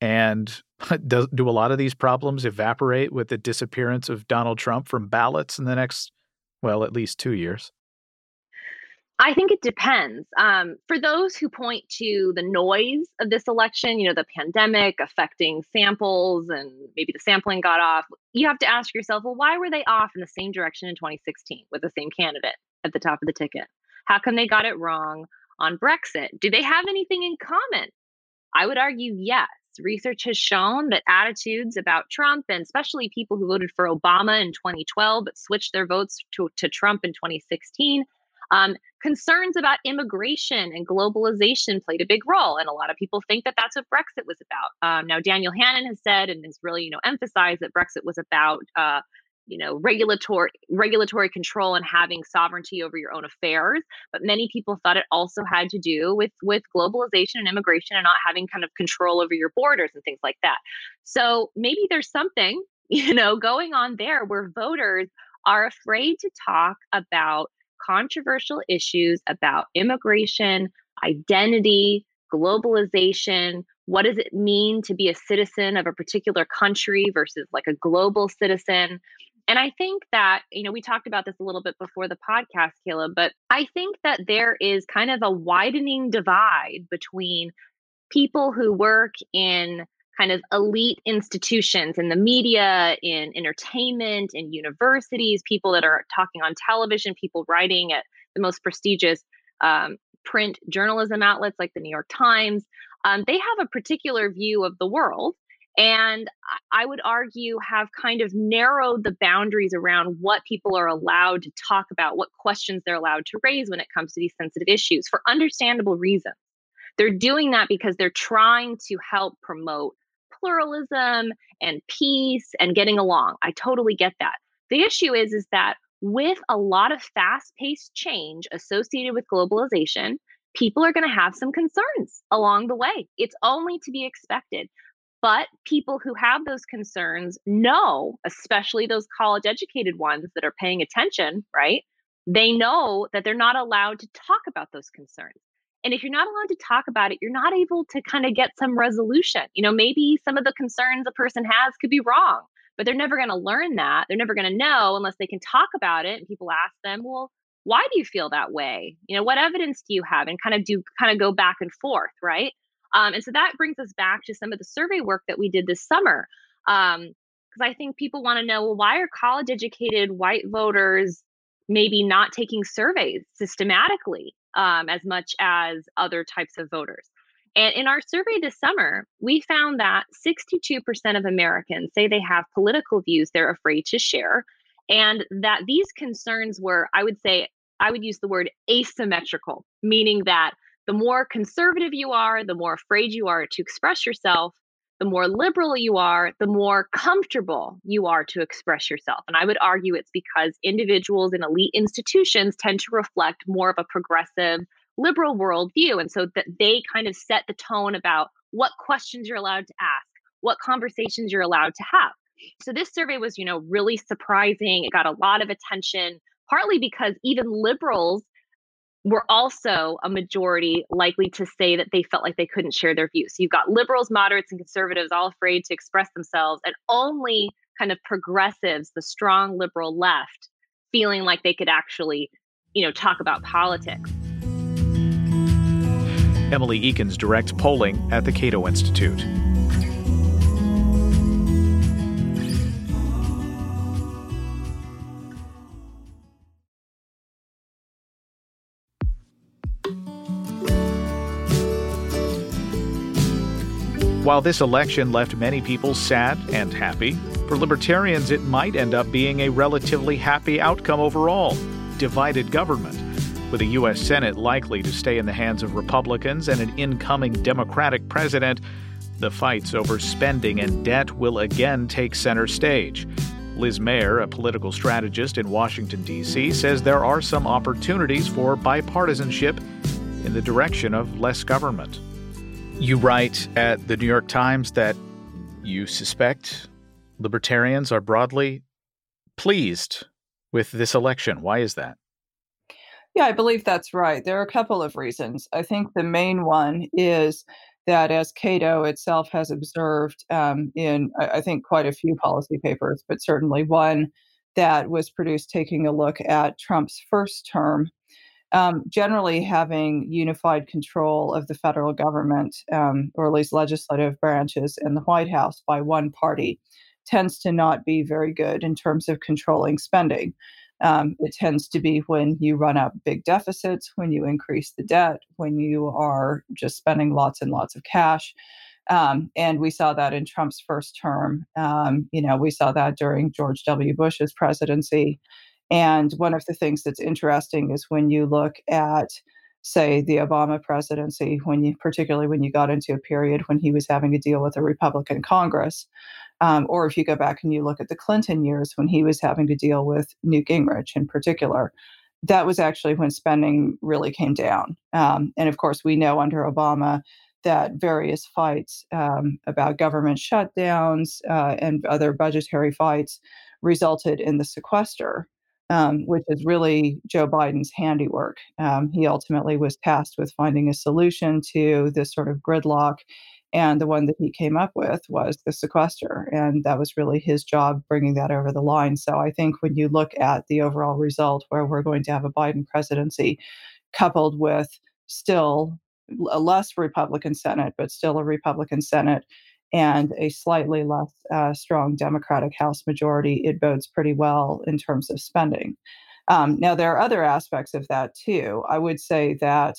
A: and do, do a lot of these problems evaporate with the disappearance of Donald Trump from ballots in the next, well, at least two years?
D: I think it depends. Um, for those who point to the noise of this election, you know, the pandemic affecting samples and maybe the sampling got off, you have to ask yourself, well, why were they off in the same direction in 2016 with the same candidate at the top of the ticket? How come they got it wrong on Brexit? Do they have anything in common? I would argue yes. Research has shown that attitudes about Trump, and especially people who voted for Obama in 2012 but switched their votes to, to Trump in 2016, um, concerns about immigration and globalization played a big role, and a lot of people think that that's what Brexit was about. Um, now, Daniel Hannan has said and has really, you know, emphasized that Brexit was about, uh, you know, regulatory regulatory control and having sovereignty over your own affairs. But many people thought it also had to do with with globalization and immigration and not having kind of control over your borders and things like that. So maybe there's something, you know, going on there where voters are afraid to talk about controversial issues about immigration, identity, globalization. What does it mean to be a citizen of a particular country versus like a global citizen? And I think that, you know, we talked about this a little bit before the podcast, Caleb, but I think that there is kind of a widening divide between people who work in kind of elite institutions in the media, in entertainment, in universities, people that are talking on television, people writing at the most prestigious um, print journalism outlets like the New York Times, um, they have a particular view of the world. And I would argue have kind of narrowed the boundaries around what people are allowed to talk about, what questions they're allowed to raise when it comes to these sensitive issues for understandable reasons. They're doing that because they're trying to help promote pluralism and peace and getting along. I totally get that. The issue is is that with a lot of fast-paced change associated with globalization, people are going to have some concerns along the way. It's only to be expected. But people who have those concerns know, especially those college educated ones that are paying attention, right? They know that they're not allowed to talk about those concerns. And if you're not allowed to talk about it, you're not able to kind of get some resolution. You know, maybe some of the concerns a person has could be wrong, but they're never going to learn that. They're never going to know unless they can talk about it. And people ask them, well, why do you feel that way? You know, what evidence do you have? And kind of do kind of go back and forth, right? Um, and so that brings us back to some of the survey work that we did this summer. Because um, I think people want to know, well, why are college educated white voters maybe not taking surveys systematically? Um, as much as other types of voters. And in our survey this summer, we found that 62% of Americans say they have political views they're afraid to share, and that these concerns were, I would say, I would use the word asymmetrical, meaning that the more conservative you are, the more afraid you are to express yourself, the more liberal you are, the more comfortable you are to express yourself. And I would argue it's because individuals in elite institutions tend to reflect more of a progressive liberal worldview. And so that they kind of set the tone about what questions you're allowed to ask, what conversations you're allowed to have. So this survey was, you know, really surprising. It got a lot of attention, partly because even liberals were also a majority likely to say that they felt like they couldn't share their views. So you've got liberals, moderates, and conservatives all afraid to express themselves, and only kind of progressives, the strong liberal left, feeling like they could actually, you know, talk about politics.
A: Emily Ekins directs polling at the Cato Institute. While this election left many people sad and happy, for libertarians it might end up being a relatively happy outcome overall divided government, with a U.S. Senate likely to stay in the hands of Republicans and an incoming Democratic president. The fights over spending and debt will again take center stage. Liz Mair, a political strategist in Washington, D.C., says there are some opportunities for bipartisanship in the direction of less government. You write at the New York Times that you suspect libertarians are broadly pleased with this election. Why is that?
E: Yeah, I believe that's right. There are a couple of reasons. I think the main one is that, as Cato itself has observed um, in, I think, quite a few policy papers, but certainly one that was produced taking a look at Trump's first term, um, generally having unified control of the federal government, um, or at least legislative branches in the White House by one party, tends to not be very good in terms of controlling spending. Um, it tends to be when you run up big deficits, when you increase the debt, when you are just spending lots and lots of cash. Um, and we saw that in Trump's first term. Um, you know, we saw that during George W. Bush's presidency. And one of the things that's interesting is when you look at, say, the Obama presidency, when you, particularly when you got into a period when he was having to deal with a Republican Congress, um, or if you go back and you look at the Clinton years when he was having to deal with Newt Gingrich in particular, that was actually when spending really came down. Um, and of course, we know under Obama that various fights um, about government shutdowns uh, and other budgetary fights resulted in the sequester um, which is really Joe Biden's handiwork. Um, he ultimately was tasked with finding a solution to this sort of gridlock. And the one that he came up with was the sequester. And that was really his job bringing that over the line. So I think when you look at the overall result, where we're going to have a Biden presidency coupled with still a less Republican Senate, but still a Republican Senate and a slightly less uh, strong Democratic House majority, it bodes pretty well in terms of spending. Um, now, there are other aspects of that too. I would say that,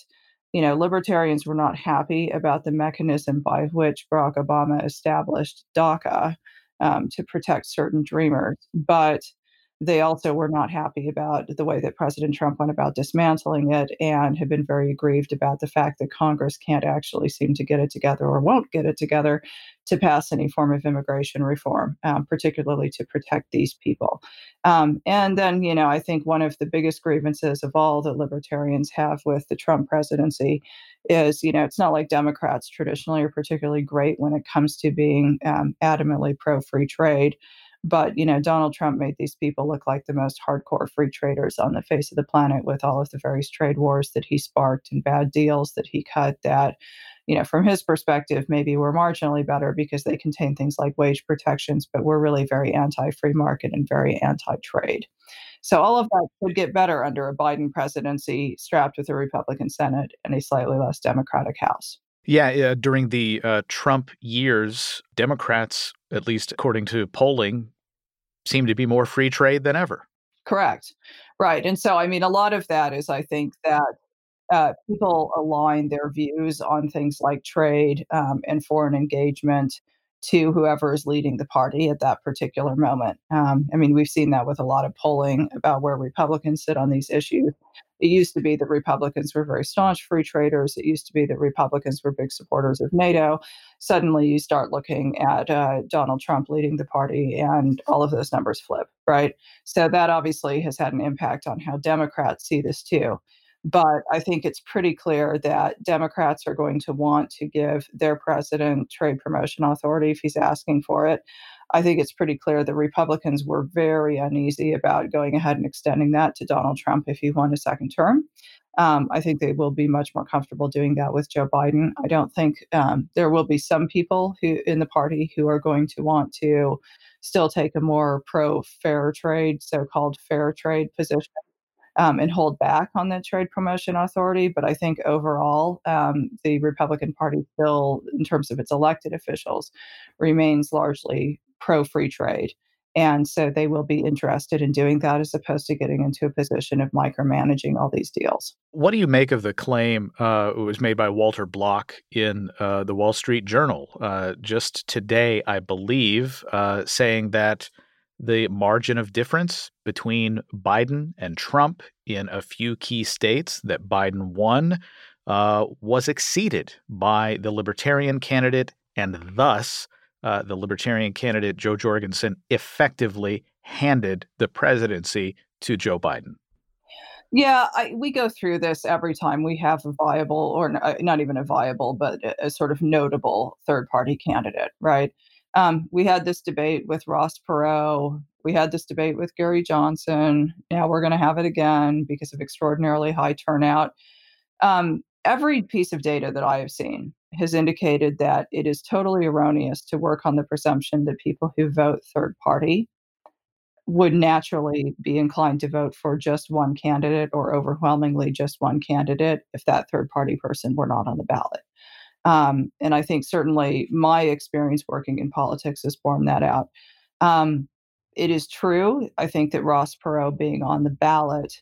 E: you know, libertarians were not happy about the mechanism by which Barack Obama established DACA um, to protect certain dreamers, but they also were not happy about the way that President Trump went about dismantling it and have been very aggrieved about the fact that Congress can't actually seem to get it together or won't get it together to pass any form of immigration reform, um, particularly to protect these people. Um, and then, you know, I think one of the biggest grievances of all that libertarians have with the Trump presidency is, you know, it's not like Democrats traditionally are particularly great when it comes to being um, adamantly pro free trade. But, you know, Donald Trump made these people look like the most hardcore free traders on the face of the planet with all of the various trade wars that he sparked and bad deals that he cut that, you know, from his perspective, maybe were marginally better because they contain things like wage protections, but we're really very anti free market and very anti trade. So all of that could get better under a Biden presidency strapped with a Republican Senate and a slightly less Democratic House.
A: Yeah, during the uh, Trump years, Democrats, at least according to polling, seem to be more free trade than ever.
E: Correct. Right. And so, I mean, a lot of that is, I think, that uh, people align their views on things like trade um, and foreign engagement to whoever is leading the party at that particular moment. Um, I mean, we've seen that with a lot of polling about where Republicans sit on these issues. It used to be that Republicans were very staunch free traders. It used to be that Republicans were big supporters of NATO. Suddenly, you start looking at uh, Donald Trump leading the party, and all of those numbers flip, right? So, that obviously has had an impact on how Democrats see this too. But I think it's pretty clear that Democrats are going to want to give their president trade promotion authority if he's asking for it. I think it's pretty clear the Republicans were very uneasy about going ahead and extending that to Donald Trump if he won a second term. Um, I think they will be much more comfortable doing that with Joe Biden. I don't think um, there will be some people who in the party who are going to want to still take a more pro fair trade, so called fair trade position um, and hold back on the trade promotion authority. But I think overall, um, the Republican Party still, in terms of its elected officials, remains largely pro free trade. And so they will be interested in doing that as opposed to getting into a position of micromanaging all these deals.
A: What do you make of the claim uh, it was made by Walter Block in uh, the Wall Street Journal uh, just today, I believe, uh, saying that the margin of difference between Biden and Trump in a few key states that Biden won uh, was exceeded by the Libertarian candidate, and thus uh, the Libertarian candidate, Jo Jorgensen, effectively handed the presidency to Joe Biden.
E: Yeah, I, we go through this every time we have a viable, or uh, not even a viable, but a, a sort of notable third party candidate, right? Um, we had this debate with Ross Perot. We had this debate with Gary Johnson. Now we're going to have it again because of extraordinarily high turnout. Um, every piece of data that I have seen has indicated that it is totally erroneous to work on the presumption that people who vote third party would naturally be inclined to vote for just one candidate or overwhelmingly just one candidate if that third party person were not on the ballot. Um, and I think certainly my experience working in politics has borne that out. Um, it is true. I think that Ross Perot being on the ballot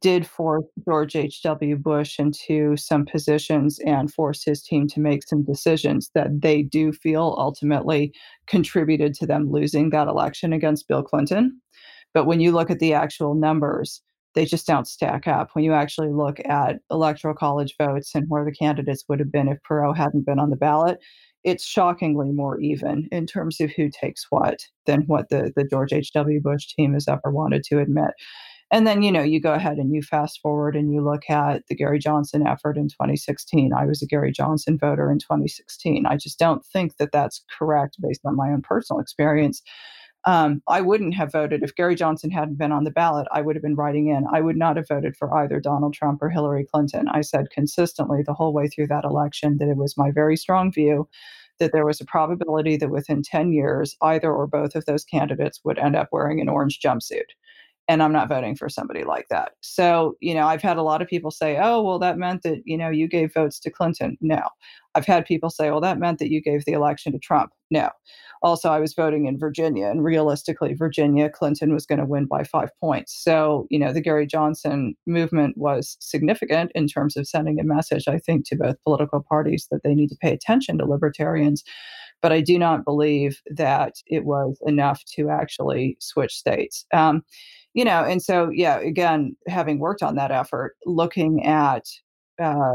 E: did force George H.W. Bush into some positions and forced his team to make some decisions that they do feel ultimately contributed to them losing that election against Bill Clinton. But when you look at the actual numbers, they just don't stack up. When you actually look at electoral college votes and where the candidates would have been if Perot hadn't been on the ballot, it's shockingly more even in terms of who takes what than what the, the George H.W. Bush team has ever wanted to admit. And then, you know, you go ahead and you fast forward and you look at the Gary Johnson effort in 2016. I was a Gary Johnson voter in 2016. I just don't think that that's correct based on my own personal experience um, I wouldn't have voted if Gary Johnson hadn't been on the ballot. I would have been writing in. I would not have voted for either Donald Trump or Hillary Clinton. I said consistently the whole way through that election that it was my very strong view that there was a probability that within 10 years, either or both of those candidates would end up wearing an orange jumpsuit. And I'm not voting for somebody like that. So, you know, I've had a lot of people say, oh, well, that meant that, you know, you gave votes to Clinton. No, I've had people say, well, that meant that you gave the election to Trump. No. Also, I was voting in Virginia, and realistically, Virginia, Clinton was going to win by five points. So, you know, the Gary Johnson movement was significant in terms of sending a message, I think, to both political parties that they need to pay attention to libertarians. But I do not believe that it was enough to actually switch states. Um, you know, and so, yeah, again, having worked on that effort, looking at uh,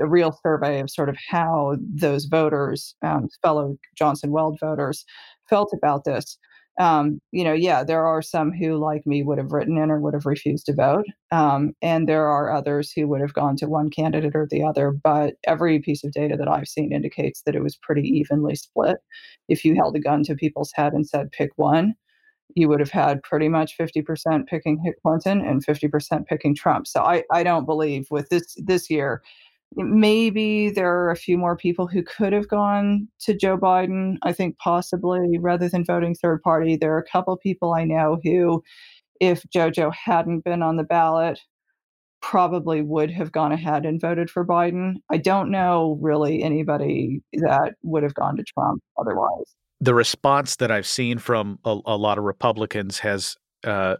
E: a real survey of sort of how those voters, um, fellow Johnson Weld voters, felt about this. Um, you know, yeah, there are some who, like me, would have written in or would have refused to vote. Um, and there are others who would have gone to one candidate or the other. But every piece of data that I've seen indicates that it was pretty evenly split. If you held a gun to people's head and said, pick one, you would have had pretty much 50% picking Clinton and 50% picking Trump. So I, I don't believe with this this year, maybe there are a few more people who could have gone to Joe Biden. I think possibly rather than voting third party, there are a couple people I know who, if JoJo hadn't been on the ballot, probably would have gone ahead and voted for Biden. I don't know really anybody that would have gone to Trump otherwise
A: the response that I've seen from a, a lot of Republicans has, uh,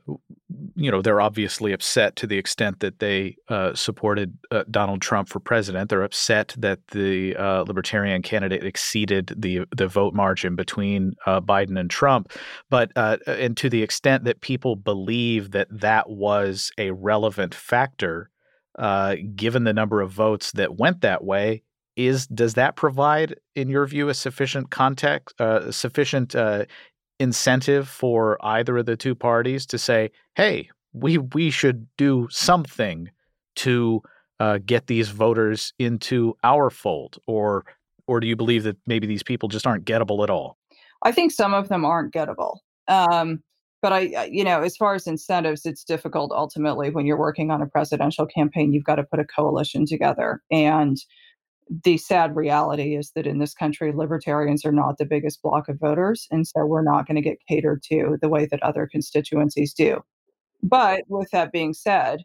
A: you know, they're obviously upset to the extent that they uh, supported uh, Donald Trump for president. They're upset that the uh, Libertarian candidate exceeded the the vote margin between uh, Biden and Trump. But uh, and to the extent that people believe that that was a relevant factor, given the number of votes that went that way, is does that provide, in your view, a sufficient context, uh, sufficient uh, incentive for either of the two parties to say, "Hey, we we should do something to uh, get these voters into our fold," or or do you believe that maybe these people just aren't gettable at all?
E: I think some of them aren't gettable. Um, but I, you know, as far as incentives, it's difficult ultimately when you're working on a presidential campaign. You've got to put a coalition together, and the sad reality is that in this country, libertarians are not the biggest block of voters. And so we're not going to get catered to the way that other constituencies do. But with that being said,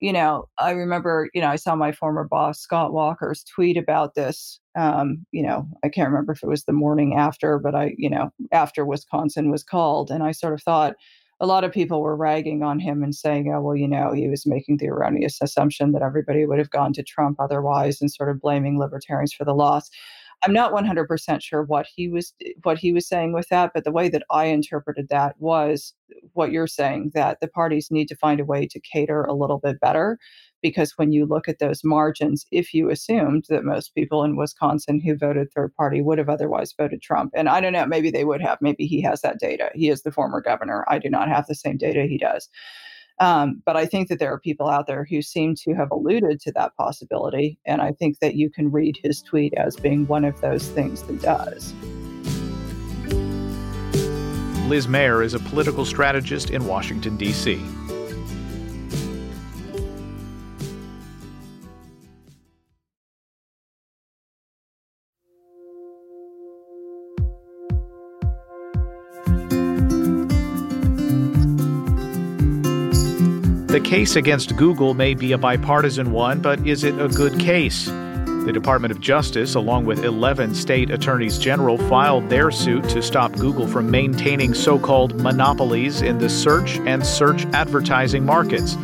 E: you know, I remember, you know, I saw my former boss, Scott Walker's tweet about this. Um, you know, I can't remember if it was the morning after, but I, you know, after Wisconsin was called. And I sort of thought, a lot of people were ragging on him and saying, oh, well, you know, he was making the erroneous assumption that everybody would have gone to Trump otherwise and sort of blaming libertarians for the loss. I'm not 100% sure what he was what he was saying with that, but the way that I interpreted that was what you're saying that the parties need to find a way to cater a little bit better because when you look at those margins, if you assumed that most people in Wisconsin who voted third party would have otherwise voted Trump, and I don't know, maybe they would have, maybe he has that data. He is the former governor. I do not have the same data he does. Um, but I think that there are people out there who seem to have alluded to that possibility. And I think that you can read his tweet as being one of those things that does.
A: Liz Mair is a political strategist in Washington, D.C. case against Google may be a bipartisan one, but is it a good case? The Department of Justice, along with 11 state attorneys general, filed their suit to stop Google from maintaining so called monopolies in the search and search advertising markets.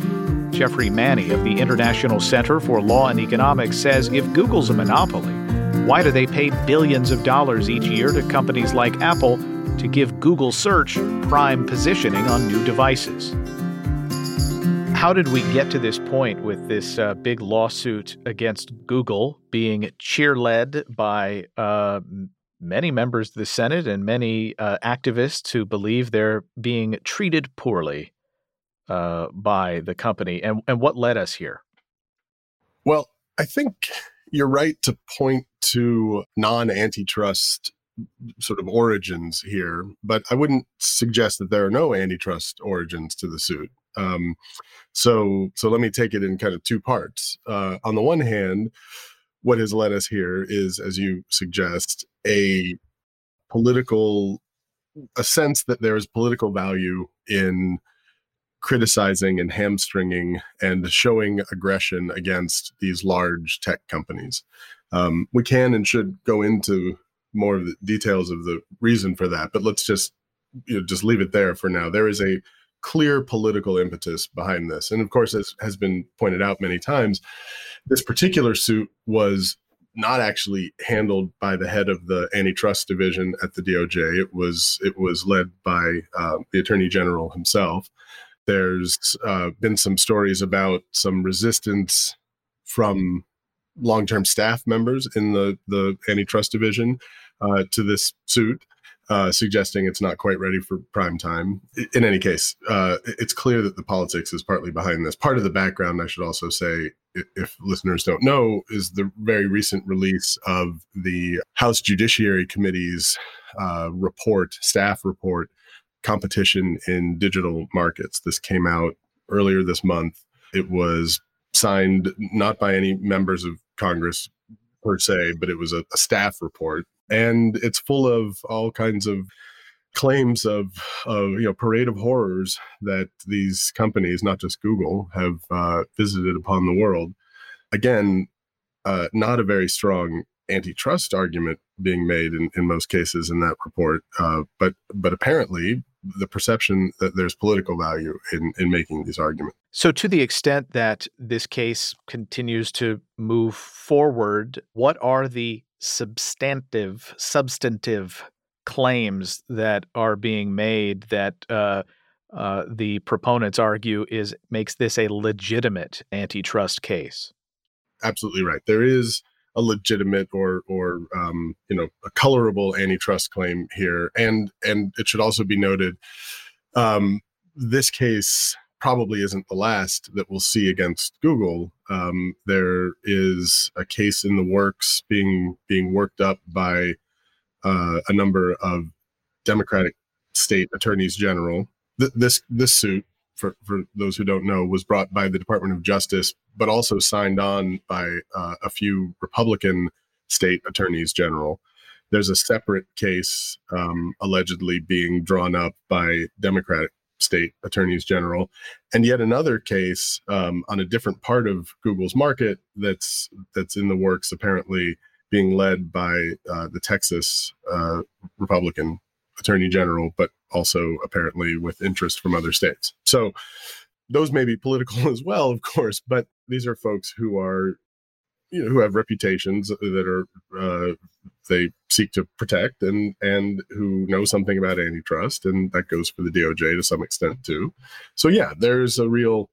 A: Geoffrey Manne of the International Center for Law and Economics says if Google's a monopoly, why do they pay billions of dollars each year to companies like Apple to give Google search prime positioning on new devices? How did we get to this point with this uh, big lawsuit against Google being cheerled by uh, many members of the Senate and many uh, activists who believe they're being treated poorly uh, by the company? And, and what led us here?
F: Well, I think you're right to point to non antitrust sort of origins here, but I wouldn't suggest that there are no antitrust origins to the suit. Um, so, so let me take it in kind of two parts. Uh, on the one hand, what has led us here is, as you suggest, a political, a sense that there is political value in criticizing and hamstringing and showing aggression against these large tech companies. Um, we can and should go into more of the details of the reason for that, but let's just you know just leave it there for now. There is a clear political impetus behind this, and of course, as has been pointed out many times, this particular suit was not actually handled by the head of the antitrust division at the DOJ. It was it was led by uh, the Attorney General himself. There's uh, been some stories about some resistance from long-term staff members in the the antitrust division uh, to this suit, uh, suggesting it's not quite ready for prime time. In any case, uh, it's clear that the politics is partly behind this. Part of the background, I should also say, if listeners don't know, is the very recent release of the House Judiciary Committee's uh, report, staff report, competition in digital markets. This came out earlier this month. It was signed not by any members of Congress per se, but it was a, a staff report. And it's full of all kinds of claims of, of you know parade of horrors that these companies, not just Google, have uh, visited upon the world. Again, uh, not a very strong antitrust argument being made in, in most cases in that report, uh, but but apparently the perception that there's political value in in making these arguments.
A: So, to the extent that this case continues to move forward, what are the substantive substantive claims that are being made that uh, uh, the proponents argue is makes this a legitimate antitrust case.
F: Absolutely right. There is a legitimate or or um, you know a colorable antitrust claim here, and and it should also be noted um, this case probably isn't the last that we'll see against Google. Um, there is a case in the works being being worked up by uh, a number of Democratic state attorneys general. Th- this this suit, for for those who don't know, was brought by the Department of Justice, but also signed on by uh, a few Republican state attorneys general. There's a separate case um, allegedly being drawn up by Democratic state attorneys general, and yet another case um, on a different part of Google's market that's that's in the works apparently being led by uh, the Texas uh, Republican Attorney General, but also apparently with interest from other states. So those may be political as well, of course, but these are folks who are, you know, who have reputations that are uh, they seek to protect and and who know something about antitrust, and that goes for the DOJ to some extent too. So yeah, there's a real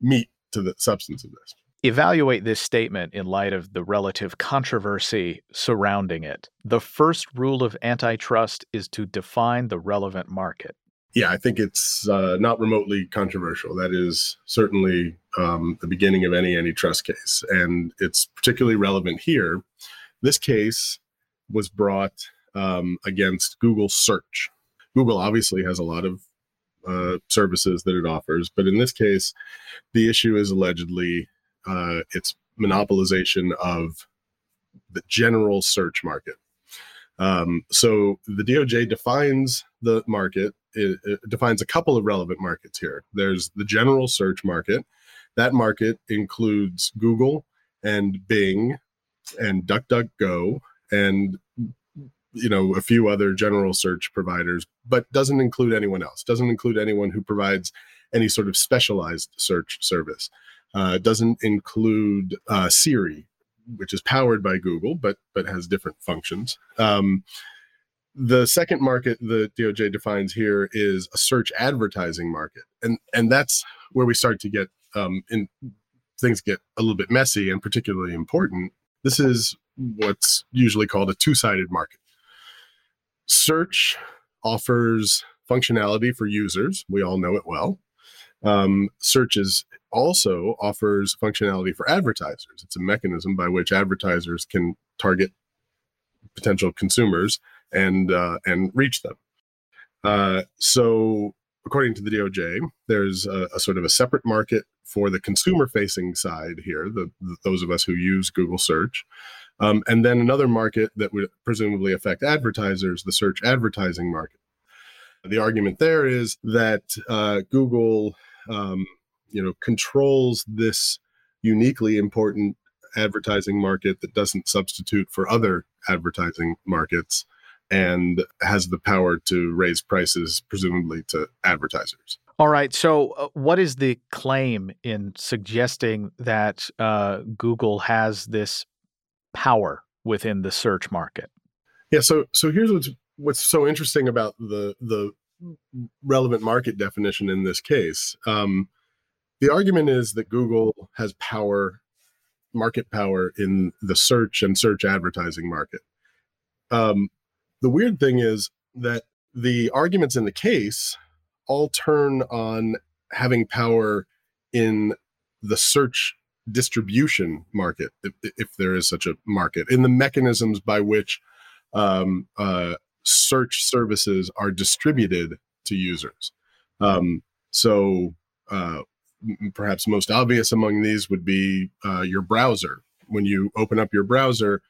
F: meat to the substance of this
A: evaluate this statement in light of the relative controversy surrounding it. The first rule of antitrust is to define the relevant market.
F: Yeah, I think it's uh, not remotely controversial. That is certainly um, the beginning of any antitrust case. And it's particularly relevant here. This case was brought um, against Google search. Google obviously has a lot of uh, services that it offers, but in this case, the issue is allegedly uh, its monopolization of the general search market. Um, so the DOJ defines the market, it, it, defines a couple of relevant markets here. There's the general search market. That market includes Google and Bing and DuckDuckGo and you know a few other general search providers but doesn't include anyone else. Doesn't include anyone who provides any sort of specialized search service. Uh, doesn't include uh, Siri, which is powered by Google, but but has different functions. Um, the second market the DOJ defines here is a search advertising market, and and that's where we start to get um, in things get a little bit messy and particularly important. This is what's usually called a two-sided market. Search offers functionality for users. We all know it well. Um, search is also offers functionality for advertisers. It's a mechanism by which advertisers can target potential consumers and uh, and reach them. Uh, so, according to the DOJ, there's a, a, sort of a separate market for the consumer-facing side here, the, the, those of us who use Google search, um, and then another market that would presumably affect advertisers, the search advertising market. The argument there is that uh, Google um, you know controls this uniquely important advertising market that doesn't substitute for other advertising markets and has the power to raise prices, presumably to advertisers.
A: All right. So, uh, what is the claim in suggesting that uh, Google has this power within the search market?
F: Yeah. So, so here's what's what's so interesting about the the relevant market definition in this case. Um, the argument is that Google has power, market power in the search and search advertising market. Um, the weird thing is that the arguments in the case all turn on having power in the search distribution market, if, if, there is such a market, in the mechanisms by which um, uh, search services are distributed to users. Um, so, uh, perhaps most obvious among these would be uh, your browser. When you open up your browser,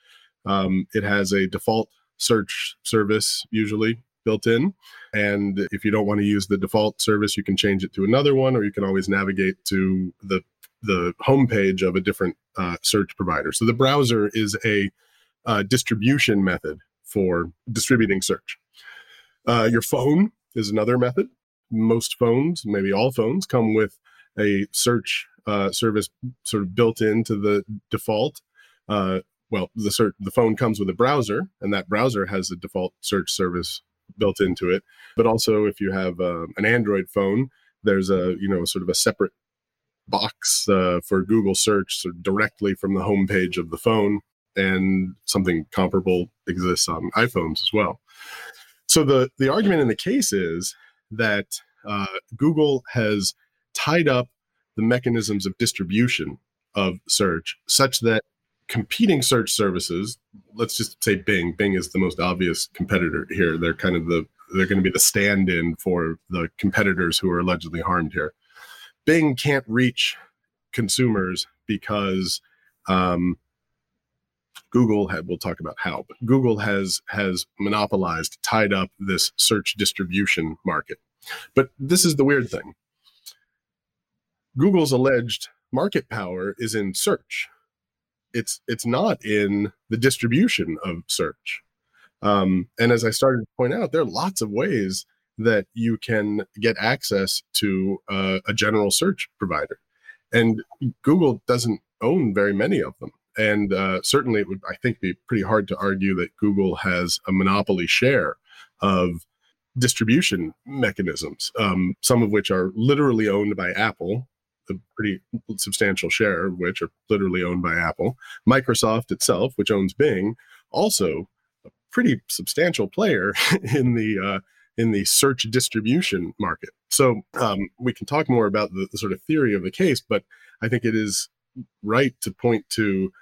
F: um, it has a default search service usually built in. And if you don't want to use the default service, you can change it to another one, or you can always navigate to the the homepage of a different uh, search provider. So the browser is a uh, distribution method for distributing search. Uh, your phone is another method. Most phones, maybe all phones, come with a search uh, service sort of built into the default. Uh, well, the search, the phone comes with a browser, and that browser has a default search service built into it. But also, if you have uh, an Android phone, there's a you know sort of a separate box uh, for Google search so directly from the homepage of the phone, and something comparable exists on iPhones as well. So the the argument in the case is that uh, Google has tied up the mechanisms of distribution of search such that competing search services let's just say bing. Bing is the most obvious competitor here. They're kind of the they're going to be the stand-in for the competitors who are allegedly harmed here. Bing can't reach consumers because um, google had we'll talk about how but google has has monopolized tied up this search distribution market. But this is the weird thing. Google's alleged market power is in search it's it's not in the distribution of search. Um, and as I started to point out, there are lots of ways that you can get access to uh, a general search provider, and Google doesn't own very many of them. And uh, certainly, it would I think be pretty hard to argue that Google has a monopoly share of distribution mechanisms, um, some of which are literally owned by Apple, a pretty substantial share of which are literally owned by Apple. Microsoft itself, which owns Bing, also a pretty substantial player in the uh, in the search distribution market. So um, we can talk more about the, the sort of theory of the case, but I think it is right to point to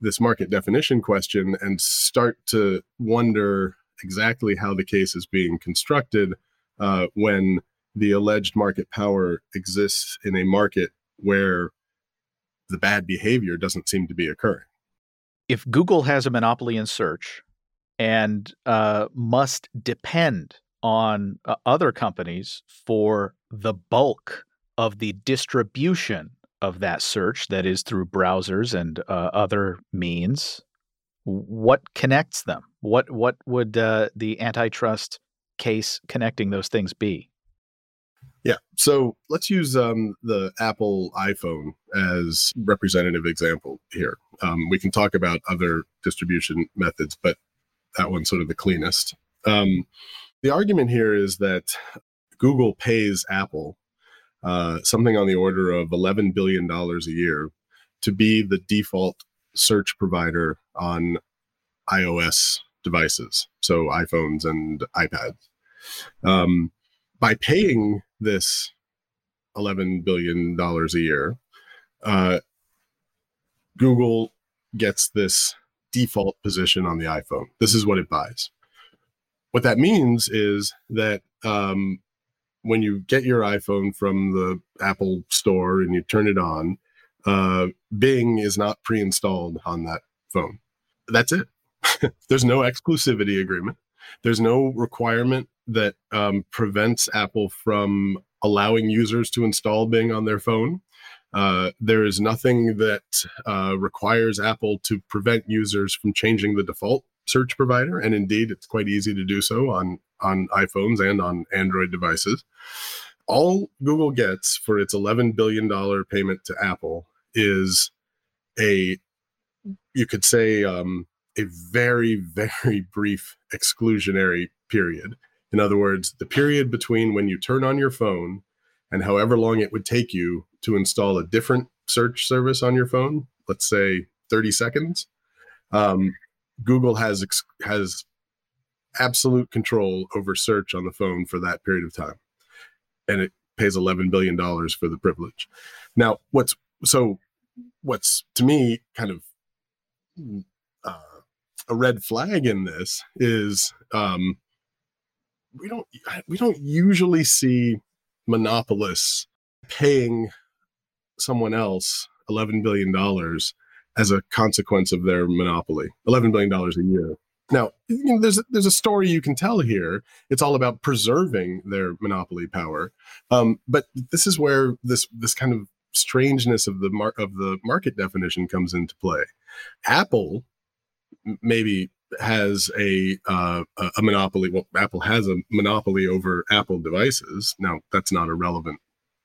F: this market definition question and start to wonder exactly how the case is being constructed uh, when the alleged market power exists in a market where the bad behavior doesn't seem to be occurring.
A: If Google has a monopoly in search and uh, must depend on uh, other companies for the bulk of the distribution of that search, that is through browsers and uh, other means, what connects them? What what would uh, the antitrust case connecting those things be?
F: Yeah. So let's use um, the Apple iPhone as representative example here. Um, we can talk about other distribution methods, but that one's sort of the cleanest. Um, the argument here is that Google pays Apple uh, something on the order of $11 billion a year to be the default search provider on iOS devices, so iPhones and iPads. Um, by paying this $11 billion a year, uh, Google gets this default position on the iPhone. This is what it buys. What that means is that um, when you get your iPhone from the Apple store and you turn it on, uh, Bing is not pre installed on that phone. That's it. There's no exclusivity agreement. There's no requirement that um, prevents Apple from allowing users to install Bing on their phone. Uh, there is nothing that uh, requires Apple to prevent users from changing the default search provider, and indeed, it's quite easy to do so on on iPhones and on Android devices. All Google gets for its $11 billion payment to Apple is a, you could say, um, a very, very brief exclusionary period. In other words, the period between when you turn on your phone and however long it would take you to install a different search service on your phone, let's say 30 seconds, um, Google has has absolute control over search on the phone for that period of time, and it pays 11 billion dollars for the privilege. Now, what's so what's to me kind of a red flag in this is um, we don't we don't usually see monopolists paying someone else 11 billion dollars as a consequence of their monopoly 11 billion dollars a year. Now you know, there's there's a story you can tell here. It's all about preserving their monopoly power. Um, but this is where this this kind of strangeness of the mar- of the market definition comes into play. Apple maybe has a uh, a monopoly. Well, Apple has a monopoly over Apple devices. Now, that's not a relevant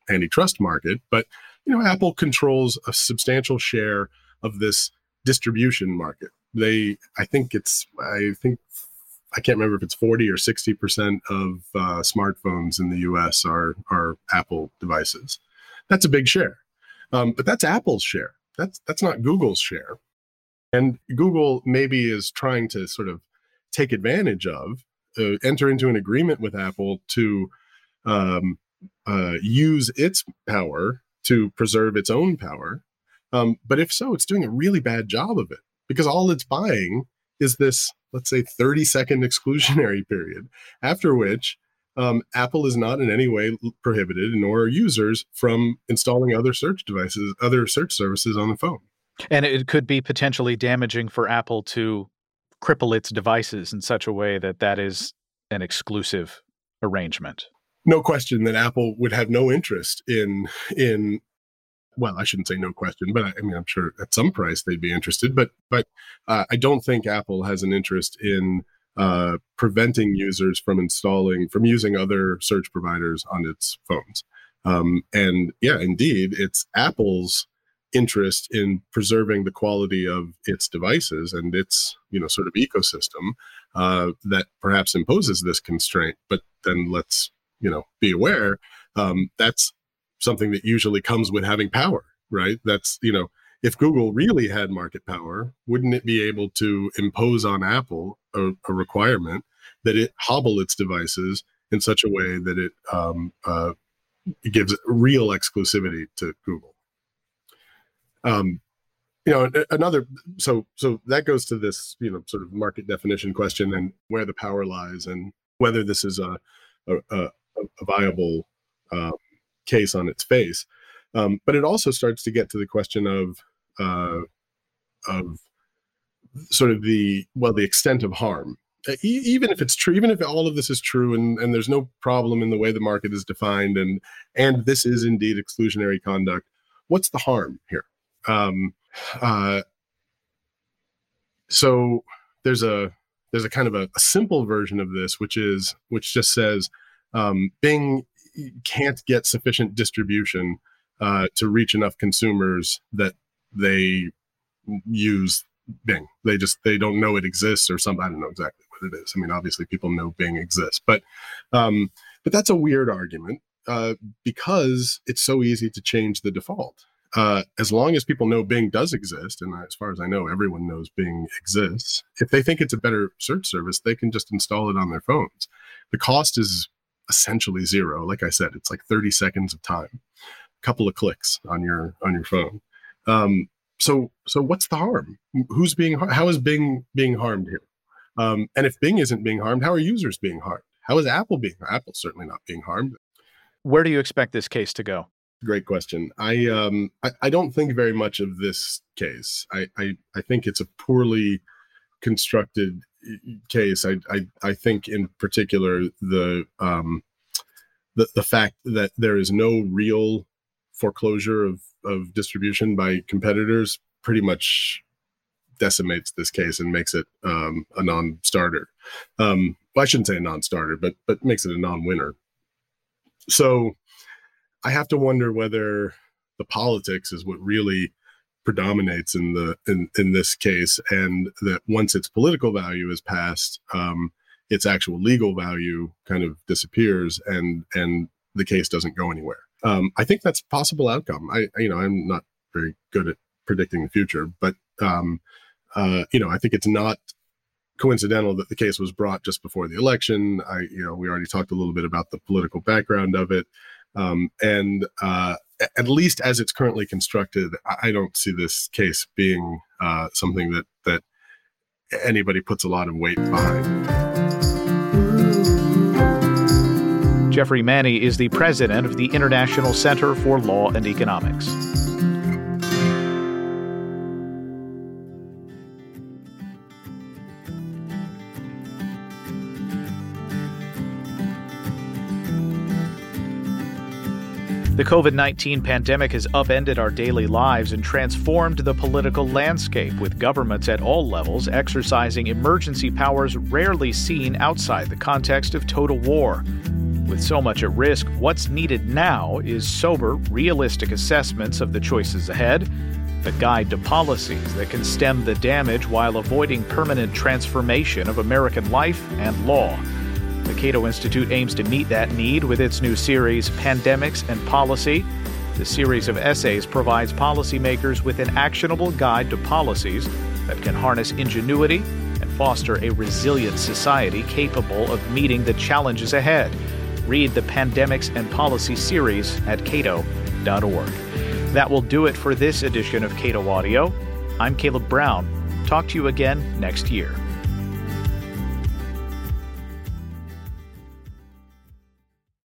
F: antitrust market, but you know, Apple controls a substantial share of this distribution market. They, I think it's, I think, I can't remember if it's forty or sixty percent of uh, smartphones in the U.S. are are Apple devices. That's a big share, um, but that's Apple's share. That's that's not Google's share. And Google maybe is trying to sort of take advantage of, uh, enter into an agreement with Apple to um, uh, use its power to preserve its own power. Um, but if so, it's doing a really bad job of it because all it's buying is this, let's say, 30 second exclusionary period, after which um, Apple is not in any way prohibited, nor are users from installing other search devices, other search services on the phone.
A: And it could be potentially damaging for Apple to cripple its devices in such a way that that is an exclusive arrangement.
F: No question that Apple would have no interest in in well, I shouldn't say no question, but I, I mean I'm sure at some price they'd be interested, but but uh, I don't think Apple has an interest in uh, preventing users from installing from using other search providers on its phones. Um, and yeah, indeed, it's Apple's interest in preserving the quality of its devices and its you know sort of ecosystem uh, that perhaps imposes this constraint. But then let's you know be aware um, that's something that usually comes with having power right? That's you know if google really had market power wouldn't it be able to impose on apple a, a requirement that it hobble its devices in such a way that it um, uh, gives real exclusivity to google um, you know, another so so that goes to this you know sort of market definition question and where the power lies and whether this is a a, a, a viable uh, case on its face. Um, but it also starts to get to the question of uh, of sort of the well the extent of harm even if it's true even if all of this is true and, and there's no problem in the way the market is defined and and this is indeed exclusionary conduct what's the harm here um, uh, so there's a there's a kind of a, a, simple version of this, which is which just says um, Bing can't get sufficient distribution uh, to reach enough consumers that they use Bing. They just they don't know it exists or something. I don't know exactly what it is. I mean, obviously people know Bing exists, but um, but that's a weird argument uh, because it's so easy to change the default uh, as long as people know Bing does exist, and as far as I know, everyone knows Bing exists, if they think it's a better search service, they can just install it on their phones. The cost is essentially zero. Like I said, it's like 30 seconds of time, a couple of clicks on your on your phone. Um, so so what's the harm? Who's being how is Bing being harmed here? Um, and if Bing isn't being harmed, how are users being harmed? How is Apple being? Apple's certainly not being harmed.
A: Where do you expect this case to go?
F: Great question. I um I, I, don't think very much of this case. I, I I think it's a poorly constructed case. I I, I think in particular the um the the fact that there is no real foreclosure of of distribution by competitors pretty much decimates this case and makes it um, a non-starter. Um, well, I shouldn't say a non-starter, but but makes it a non-winner. So I have to wonder whether the politics is what really predominates in the in in this case, and that once its political value is passed, um, its actual legal value kind of disappears, and and the case doesn't go anywhere. Um, I think that's possible outcome. I you know I'm not very good at predicting the future, but um, uh, you know I think it's not coincidental that the case was brought just before the election. I you know we already talked a little bit about the political background of it. Um, and uh, at least as it's currently constructed, I don't see this case being uh, something that that anybody puts a lot of weight behind.
A: Geoffrey Manne is the president of the International Center for Law and Economics. The COVID 19 pandemic has upended our daily lives and transformed the political landscape, with governments at all levels exercising emergency powers rarely seen outside the context of total war. With so much at risk, what's needed now is sober, realistic assessments of the choices ahead, a guide to policies that can stem the damage while avoiding permanent transformation of American life and law. The Cato Institute aims to meet that need with its new series, Pandemics and Policy. The series of essays provides policymakers with an actionable guide to policies that can harness ingenuity and foster a resilient society capable of meeting the challenges ahead. Read the Pandemics and Policy series at cato.org. That will do it for this edition of Cato Audio. I'm Caleb Brown. Talk to you again next year.